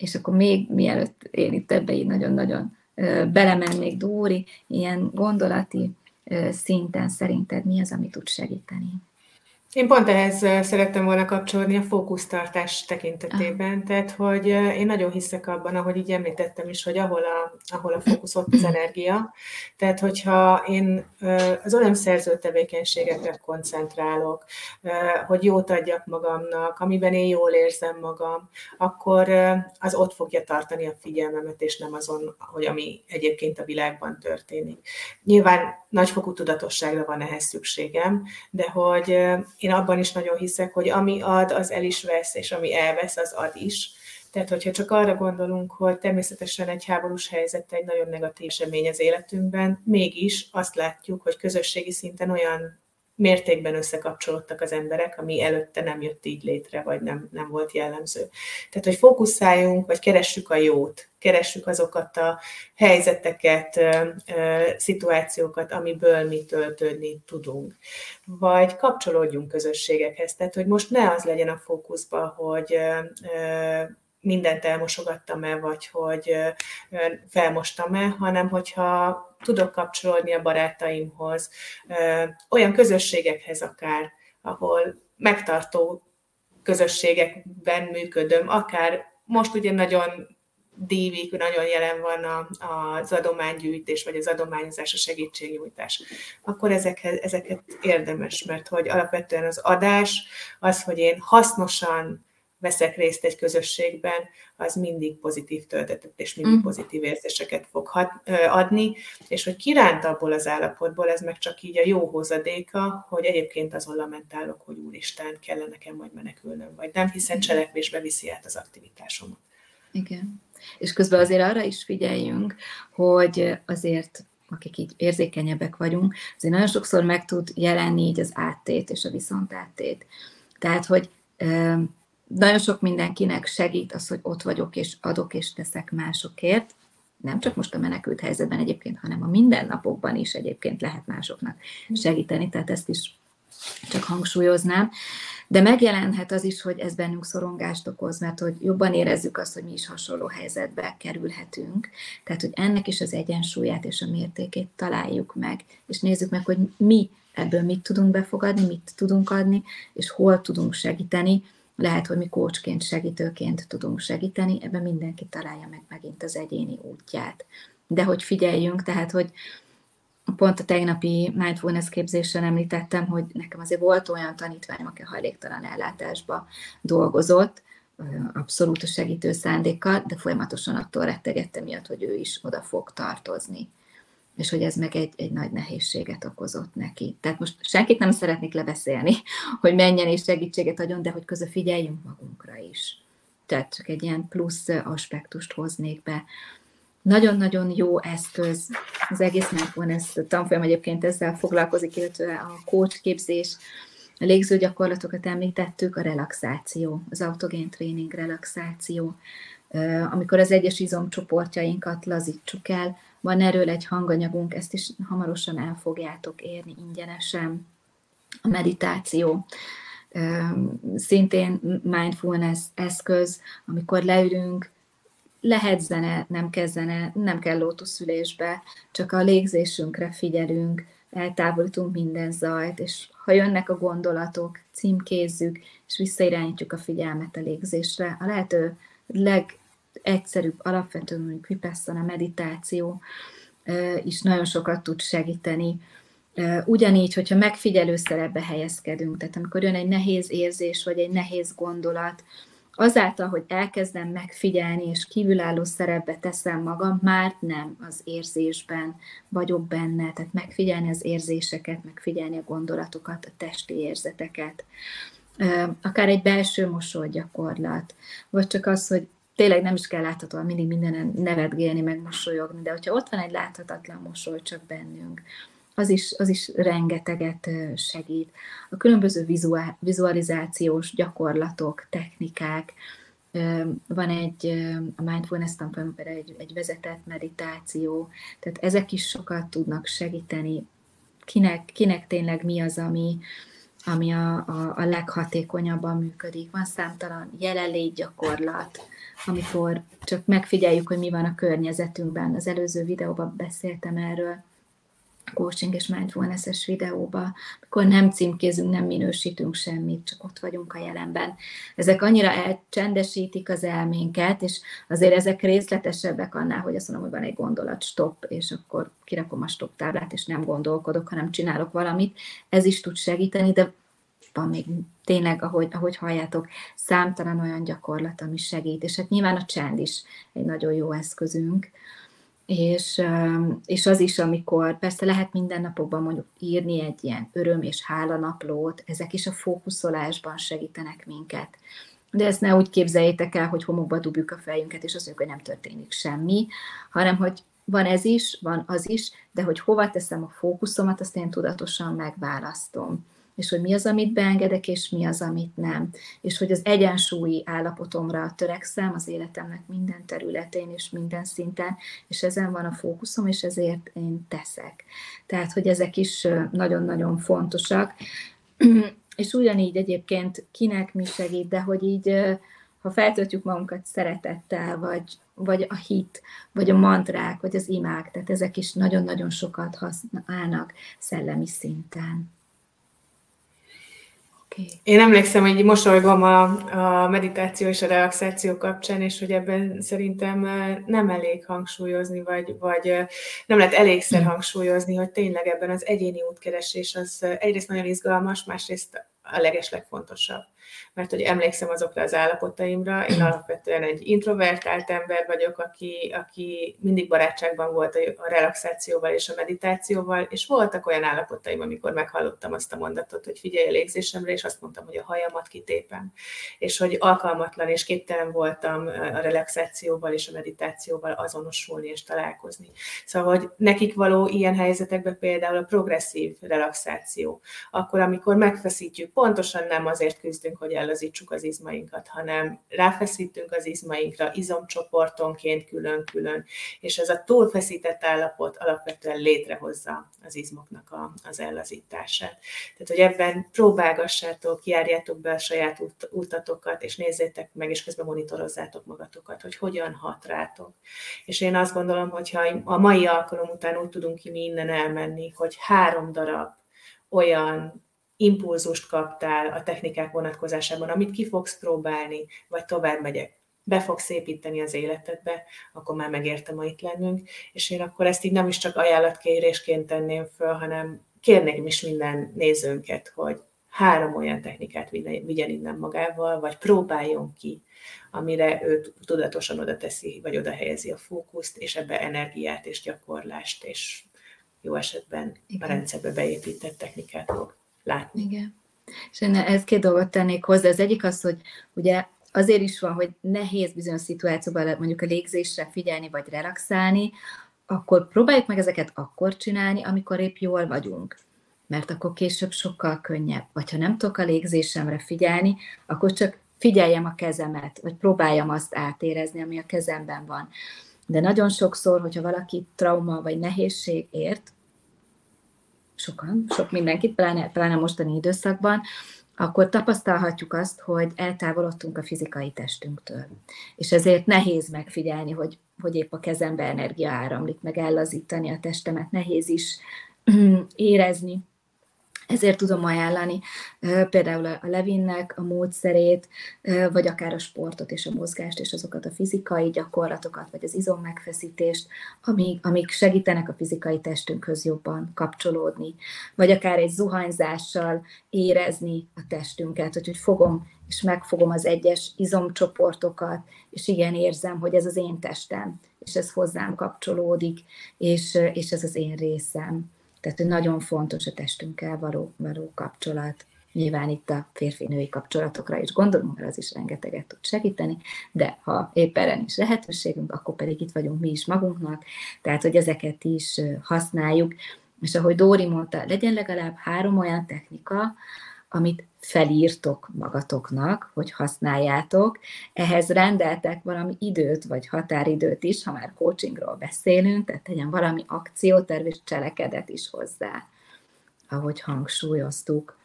Speaker 1: és akkor még mielőtt én itt ebbe így nagyon-nagyon belemennék, Dóri, ilyen gondolati szinten szerinted mi az, ami tud segíteni?
Speaker 2: Én pont ehhez szerettem volna kapcsolni a fókusztartás tekintetében, ah. tehát hogy én nagyon hiszek abban, ahogy így említettem is, hogy ahol a, ahol a fókusz, ott az energia. Tehát, hogyha én az olyan szerző tevékenységekre koncentrálok, hogy jót adjak magamnak, amiben én jól érzem magam, akkor az ott fogja tartani a figyelmemet, és nem azon, hogy ami egyébként a világban történik. Nyilván nagyfokú tudatosságra van ehhez szükségem, de hogy én abban is nagyon hiszek, hogy ami ad, az el is vesz, és ami elvesz, az ad is. Tehát, hogyha csak arra gondolunk, hogy természetesen egy háborús helyzet egy nagyon negatív esemény az életünkben, mégis azt látjuk, hogy közösségi szinten olyan mértékben összekapcsolódtak az emberek, ami előtte nem jött így létre, vagy nem, nem volt jellemző. Tehát, hogy fókuszáljunk, vagy keressük a jót, keressük azokat a helyzeteket, szituációkat, amiből mi töltődni tudunk. Vagy kapcsolódjunk közösségekhez, tehát, hogy most ne az legyen a fókuszban, hogy mindent elmosogattam-e, vagy hogy felmostam-e, hanem hogyha tudok kapcsolódni a barátaimhoz, olyan közösségekhez akár, ahol megtartó közösségekben működöm, akár most ugye nagyon dívik, nagyon jelen van a, az adománygyűjtés, vagy az adományozás, a segítségnyújtás, akkor ezekhez, ezeket érdemes, mert hogy alapvetően az adás, az, hogy én hasznosan veszek részt egy közösségben, az mindig pozitív töltetet és mindig mm. pozitív érzéseket fog hat, adni, és hogy kiránt abból az állapotból, ez meg csak így a jó hozadéka, hogy egyébként azon lamentálok, hogy úristen, kellene nekem majd menekülnöm, vagy nem, hiszen cselekvésbe viszi át az aktivitásomat.
Speaker 1: Igen. És közben azért arra is figyeljünk, hogy azért akik így érzékenyebbek vagyunk, azért nagyon sokszor meg tud jelenni így az áttét és a viszontáttét. Tehát, hogy nagyon sok mindenkinek segít az, hogy ott vagyok és adok és teszek másokért, nem csak most a menekült helyzetben egyébként, hanem a mindennapokban is egyébként lehet másoknak segíteni, tehát ezt is csak hangsúlyoznám. De megjelenhet az is, hogy ez bennünk szorongást okoz, mert hogy jobban érezzük azt, hogy mi is hasonló helyzetbe kerülhetünk. Tehát, hogy ennek is az egyensúlyát és a mértékét találjuk meg, és nézzük meg, hogy mi ebből mit tudunk befogadni, mit tudunk adni, és hol tudunk segíteni. Lehet, hogy mi kócsként, segítőként tudunk segíteni, ebben mindenki találja meg megint az egyéni útját. De hogy figyeljünk, tehát, hogy pont a tegnapi mindfulness képzésen említettem, hogy nekem azért volt olyan tanítványom, aki hajléktalan ellátásba dolgozott, abszolút a segítő szándékkal, de folyamatosan attól rettegette miatt, hogy ő is oda fog tartozni. És hogy ez meg egy, egy nagy nehézséget okozott neki. Tehát most senkit nem szeretnék lebeszélni, hogy menjen és segítséget adjon, de hogy közben figyeljünk magunkra is. Tehát csak egy ilyen plusz aspektust hoznék be, nagyon-nagyon jó eszköz, az egész mindfulness tanfolyam egyébként ezzel foglalkozik, illetve a coach képzés, a légző gyakorlatokat említettük, a relaxáció, az autogén tréning relaxáció, amikor az egyes izomcsoportjainkat lazítsuk el, van erről egy hanganyagunk, ezt is hamarosan el fogjátok érni ingyenesen. A meditáció, szintén mindfulness eszköz, amikor leülünk, lehet zene, nem kell zene, nem kell lótuszülésbe, csak a légzésünkre figyelünk, eltávolítunk minden zajt, és ha jönnek a gondolatok, címkézzük, és visszairányítjuk a figyelmet a légzésre. A lehető legegyszerűbb, alapvető mondjuk vipassana meditáció is nagyon sokat tud segíteni. Ugyanígy, hogyha megfigyelő szerepbe helyezkedünk, tehát amikor jön egy nehéz érzés, vagy egy nehéz gondolat, azáltal, hogy elkezdem megfigyelni, és kívülálló szerepbe teszem magam, már nem az érzésben vagyok benne, tehát megfigyelni az érzéseket, megfigyelni a gondolatokat, a testi érzeteket. Akár egy belső mosolygyakorlat, vagy csak az, hogy tényleg nem is kell láthatóan mindig mindenen nevetgélni, meg mosolyogni, de hogyha ott van egy láthatatlan mosoly csak bennünk, az is, az is rengeteget segít. A különböző vizualizációs gyakorlatok, technikák, van egy, a mindfulness tanfolyamon egy, egy vezetett meditáció, tehát ezek is sokat tudnak segíteni, kinek, kinek tényleg mi az, ami, ami a, a, a leghatékonyabban működik. Van számtalan jelenlét gyakorlat, amikor csak megfigyeljük, hogy mi van a környezetünkben. Az előző videóban beszéltem erről coaching és mindfulness-es videóba, amikor nem címkézünk, nem minősítünk semmit, csak ott vagyunk a jelenben. Ezek annyira elcsendesítik az elménket, és azért ezek részletesebbek annál, hogy azt mondom, hogy van egy gondolat, stop, és akkor kirakom a stop táblát, és nem gondolkodok, hanem csinálok valamit. Ez is tud segíteni, de van még tényleg, ahogy, ahogy halljátok, számtalan olyan gyakorlat, ami segít, és hát nyilván a csend is egy nagyon jó eszközünk, és, és az is, amikor persze lehet mindennapokban mondjuk írni egy ilyen öröm és hálanaplót, ezek is a fókuszolásban segítenek minket. De ezt ne úgy képzeljétek el, hogy homokba dugjuk a fejünket, és azt mondjuk, hogy nem történik semmi, hanem hogy van ez is, van az is, de hogy hova teszem a fókuszomat, azt én tudatosan megválasztom és hogy mi az, amit beengedek, és mi az, amit nem. És hogy az egyensúlyi állapotomra törekszem az életemnek minden területén és minden szinten, és ezen van a fókuszom, és ezért én teszek. Tehát, hogy ezek is nagyon-nagyon fontosak. És ugyanígy egyébként kinek mi segít, de hogy így, ha feltöltjük magunkat szeretettel, vagy, vagy a hit, vagy a mantrák, vagy az imák, tehát ezek is nagyon-nagyon sokat használnak szellemi szinten.
Speaker 2: Én emlékszem, hogy mosolygom a, a meditáció és a relaxáció kapcsán, és hogy ebben szerintem nem elég hangsúlyozni, vagy, vagy nem lehet elégszer hangsúlyozni, hogy tényleg ebben az egyéni útkeresés az egyrészt nagyon izgalmas, másrészt a legeslegfontosabb mert hogy emlékszem azokra az állapotaimra, én alapvetően egy introvertált ember vagyok, aki, aki mindig barátságban volt a relaxációval és a meditációval, és voltak olyan állapotaim, amikor meghallottam azt a mondatot, hogy figyelj a légzésemre, és azt mondtam, hogy a hajamat kitépem, és hogy alkalmatlan és képtelen voltam a relaxációval és a meditációval azonosulni és találkozni. Szóval, hogy nekik való ilyen helyzetekben például a progresszív relaxáció, akkor, amikor megfeszítjük, pontosan nem azért küzdünk, hogy ellazítsuk az izmainkat, hanem ráfeszítünk az izmainkra izomcsoportonként külön-külön, és ez a túlfeszített állapot alapvetően létrehozza az izmoknak a, az ellazítását. Tehát, hogy ebben próbálgassátok, járjátok be a saját út, útatokat, és nézzétek meg, és közben monitorozzátok magatokat, hogy hogyan hat rátok. És én azt gondolom, hogyha a mai alkalom után úgy tudunk innen elmenni, hogy három darab olyan impulzust kaptál a technikák vonatkozásában, amit ki fogsz próbálni, vagy tovább megyek, be fogsz építeni az életedbe, akkor már megértem a itt lennünk, és én akkor ezt így nem is csak ajánlatkérésként tenném föl, hanem kérnék is minden nézőnket, hogy három olyan technikát vigyen innen magával, vagy próbáljon ki, amire ő tudatosan oda teszi, vagy oda helyezi a fókuszt, és ebbe energiát és gyakorlást, és jó esetben Igen. a rendszerbe beépített technikát fog látni.
Speaker 1: Igen. És én ez két dolgot tennék hozzá. Az egyik az, hogy ugye azért is van, hogy nehéz bizonyos szituációban mondjuk a légzésre figyelni, vagy relaxálni, akkor próbáljuk meg ezeket akkor csinálni, amikor épp jól vagyunk. Mert akkor később sokkal könnyebb. Vagy ha nem tudok a légzésemre figyelni, akkor csak figyeljem a kezemet, vagy próbáljam azt átérezni, ami a kezemben van. De nagyon sokszor, hogyha valaki trauma vagy nehézség ért, sokan, sok mindenkit, pláne, pláne mostani időszakban, akkor tapasztalhatjuk azt, hogy eltávolodtunk a fizikai testünktől. És ezért nehéz megfigyelni, hogy, hogy épp a kezembe energia áramlik, meg ellazítani a testemet, nehéz is érezni, ezért tudom ajánlani például a Levinnek a módszerét, vagy akár a sportot és a mozgást, és azokat a fizikai gyakorlatokat, vagy az izom megfeszítést, amik, amik segítenek a fizikai testünkhöz jobban kapcsolódni. Vagy akár egy zuhanyzással érezni a testünket, hogy, hogy fogom és megfogom az egyes izomcsoportokat, és igen, érzem, hogy ez az én testem, és ez hozzám kapcsolódik, és, és ez az én részem. Tehát, nagyon fontos a testünkkel való, való kapcsolat. Nyilván itt a férfi-női kapcsolatokra is gondolunk, mert az is rengeteget tud segíteni, de ha épp erre is lehetőségünk, akkor pedig itt vagyunk mi is magunknak, tehát hogy ezeket is használjuk. És ahogy Dóri mondta, legyen legalább három olyan technika, amit felírtok magatoknak, hogy használjátok, ehhez rendeltek valami időt vagy határidőt is, ha már coachingról beszélünk, tehát tegyen valami akcióterv és cselekedet is hozzá, ahogy hangsúlyoztuk.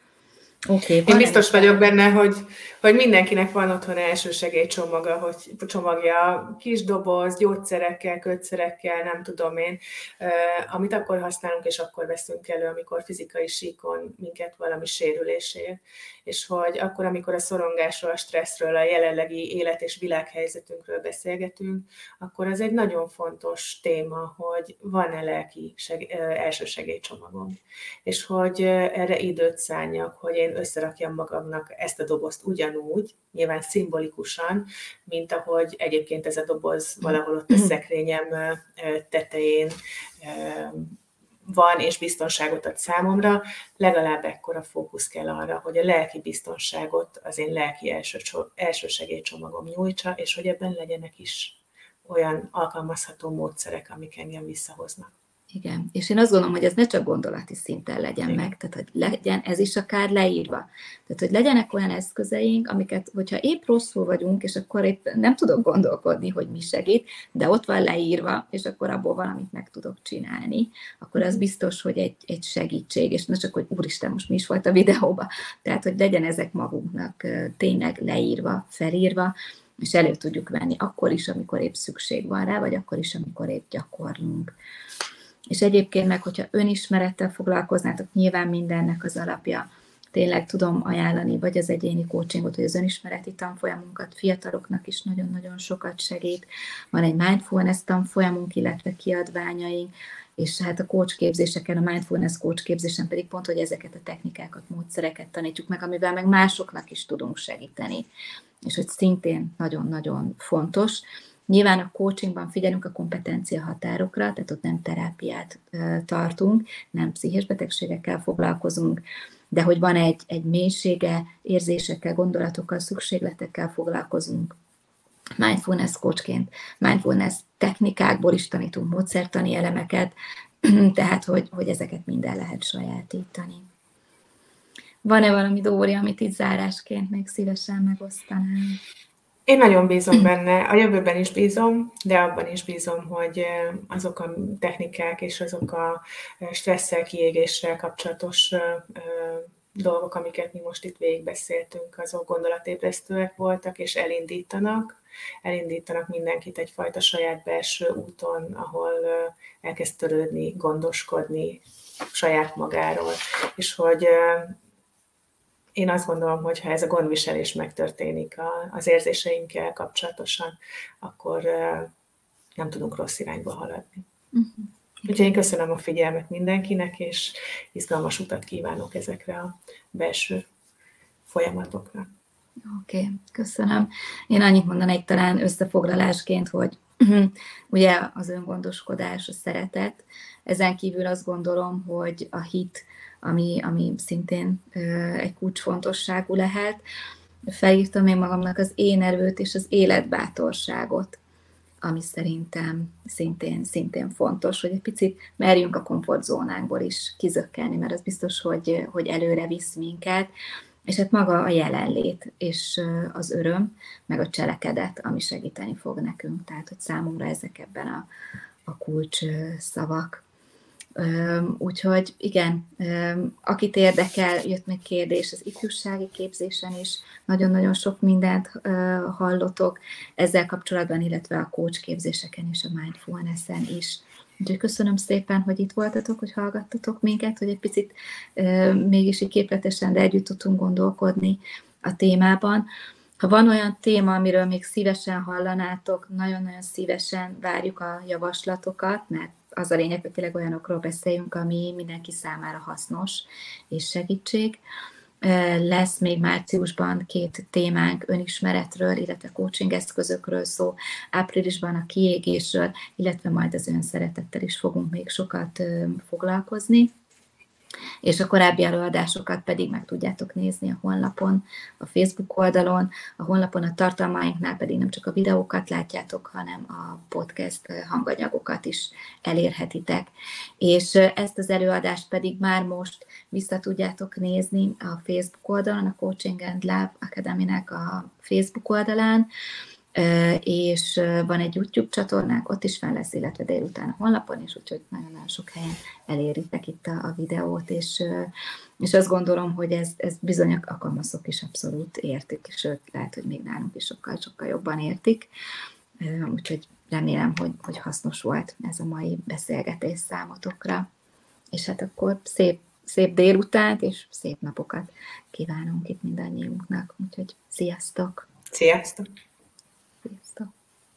Speaker 2: Okay, Én biztos vagyok benne, hogy, hogy mindenkinek van otthon segélycsomaga, hogy csomagja. Kis doboz, gyógyszerekkel, kötszerekkel, nem tudom én, amit akkor használunk, és akkor veszünk elő, amikor fizikai síkon minket valami sérülésért és hogy akkor, amikor a szorongásról, a stresszről, a jelenlegi élet és világhelyzetünkről beszélgetünk, akkor az egy nagyon fontos téma, hogy van-e lelki seg- elsősegélycsomagom, és hogy erre időt szálljak, hogy én összerakjam magamnak ezt a dobozt ugyanúgy, nyilván szimbolikusan, mint ahogy egyébként ez a doboz valahol ott a szekrényem tetején van és biztonságot ad számomra, legalább ekkora fókusz kell arra, hogy a lelki biztonságot az én lelki első, elsősegélycsomagom nyújtsa, és hogy ebben legyenek is olyan alkalmazható módszerek, amik engem visszahoznak.
Speaker 1: Igen, és én azt gondolom, hogy ez ne csak gondolati szinten legyen Igen. meg, tehát hogy legyen ez is akár leírva. Tehát, hogy legyenek olyan eszközeink, amiket, hogyha épp rosszul vagyunk, és akkor épp nem tudok gondolkodni, hogy mi segít, de ott van leírva, és akkor abból valamit meg tudok csinálni, akkor az biztos, hogy egy, egy segítség, és ne csak, hogy úristen, most mi is volt a videóban. Tehát, hogy legyen ezek magunknak tényleg leírva, felírva, és elő tudjuk venni akkor is, amikor épp szükség van rá, vagy akkor is, amikor épp gyakorlunk. És egyébként meg, hogyha önismerettel foglalkoznátok, nyilván mindennek az alapja tényleg tudom ajánlani, vagy az egyéni coachingot, vagy az önismereti tanfolyamunkat fiataloknak is nagyon-nagyon sokat segít. Van egy mindfulness tanfolyamunk, illetve kiadványaink, és hát a coach a mindfulness coach pedig pont, hogy ezeket a technikákat, módszereket tanítjuk meg, amivel meg másoknak is tudunk segíteni. És hogy szintén nagyon-nagyon fontos. Nyilván a coachingban figyelünk a kompetencia határokra, tehát ott nem terápiát tartunk, nem pszichés betegségekkel foglalkozunk, de hogy van egy, egy mélysége, érzésekkel, gondolatokkal, szükségletekkel foglalkozunk. Mindfulness coachként, mindfulness technikákból is tanítunk módszertani elemeket, tehát hogy, hogy ezeket minden lehet sajátítani. Van-e valami, Dóri, amit itt zárásként még szívesen megosztanám?
Speaker 2: Én nagyon bízom benne, a jövőben is bízom, de abban is bízom, hogy azok a technikák és azok a stresszel, kiégéssel kapcsolatos dolgok, amiket mi most itt végigbeszéltünk, azok gondolatébresztőek voltak, és elindítanak, elindítanak mindenkit egyfajta saját belső úton, ahol elkezd törődni, gondoskodni saját magáról, és hogy én azt gondolom, hogy ha ez a gondviselés megtörténik az érzéseinkkel kapcsolatosan, akkor nem tudunk rossz irányba haladni. Uh-huh. Úgyhogy én köszönöm a figyelmet mindenkinek, és izgalmas utat kívánok ezekre a belső folyamatokra.
Speaker 1: Oké, okay, köszönöm. Én annyit mondanék talán összefoglalásként, hogy ugye az öngondoskodás, a szeretet, ezen kívül azt gondolom, hogy a hit, ami, ami szintén egy kulcsfontosságú lehet. Felírtam én magamnak az én erőt és az életbátorságot, ami szerintem szintén, szintén fontos, hogy egy picit merjünk a komfortzónánkból is kizökkelni, mert az biztos, hogy, hogy előre visz minket, és hát maga a jelenlét, és az öröm, meg a cselekedet, ami segíteni fog nekünk. Tehát, hogy számomra ezek ebben a, a kulcs szavak. Úgyhogy igen, akit érdekel, jött még kérdés az ifjúsági képzésen is, nagyon-nagyon sok mindent hallotok ezzel kapcsolatban, illetve a coach képzéseken és a mindfulness-en is. Úgyhogy köszönöm szépen, hogy itt voltatok, hogy hallgattatok minket, hogy egy picit mégis így képletesen, de együtt tudtunk gondolkodni a témában. Ha van olyan téma, amiről még szívesen hallanátok, nagyon-nagyon szívesen várjuk a javaslatokat, mert az a lényeg, hogy tényleg olyanokról beszéljünk, ami mindenki számára hasznos és segítség. Lesz még márciusban két témánk önismeretről, illetve coaching eszközökről szó, áprilisban a kiégésről, illetve majd az önszeretettel is fogunk még sokat foglalkozni és a korábbi előadásokat pedig meg tudjátok nézni a honlapon, a Facebook oldalon, a honlapon a tartalmainknál pedig nem csak a videókat látjátok, hanem a podcast hanganyagokat is elérhetitek. És ezt az előadást pedig már most vissza tudjátok nézni a Facebook oldalon, a Coaching and Love Academy-nek a Facebook oldalán, és van egy YouTube csatornánk, ott is fel lesz, illetve délután a honlapon is, úgyhogy nagyon-nagyon sok helyen eléritek itt a, a videót, és, és azt gondolom, hogy ez, ez bizony a kamaszok is abszolút értik, sőt, lehet, hogy még nálunk is sokkal-sokkal jobban értik, úgyhogy remélem, hogy, hogy hasznos volt ez a mai beszélgetés számotokra. És hát akkor szép, szép délutánt és szép napokat kívánunk itt mindannyiunknak, úgyhogy sziasztok!
Speaker 2: Sziasztok!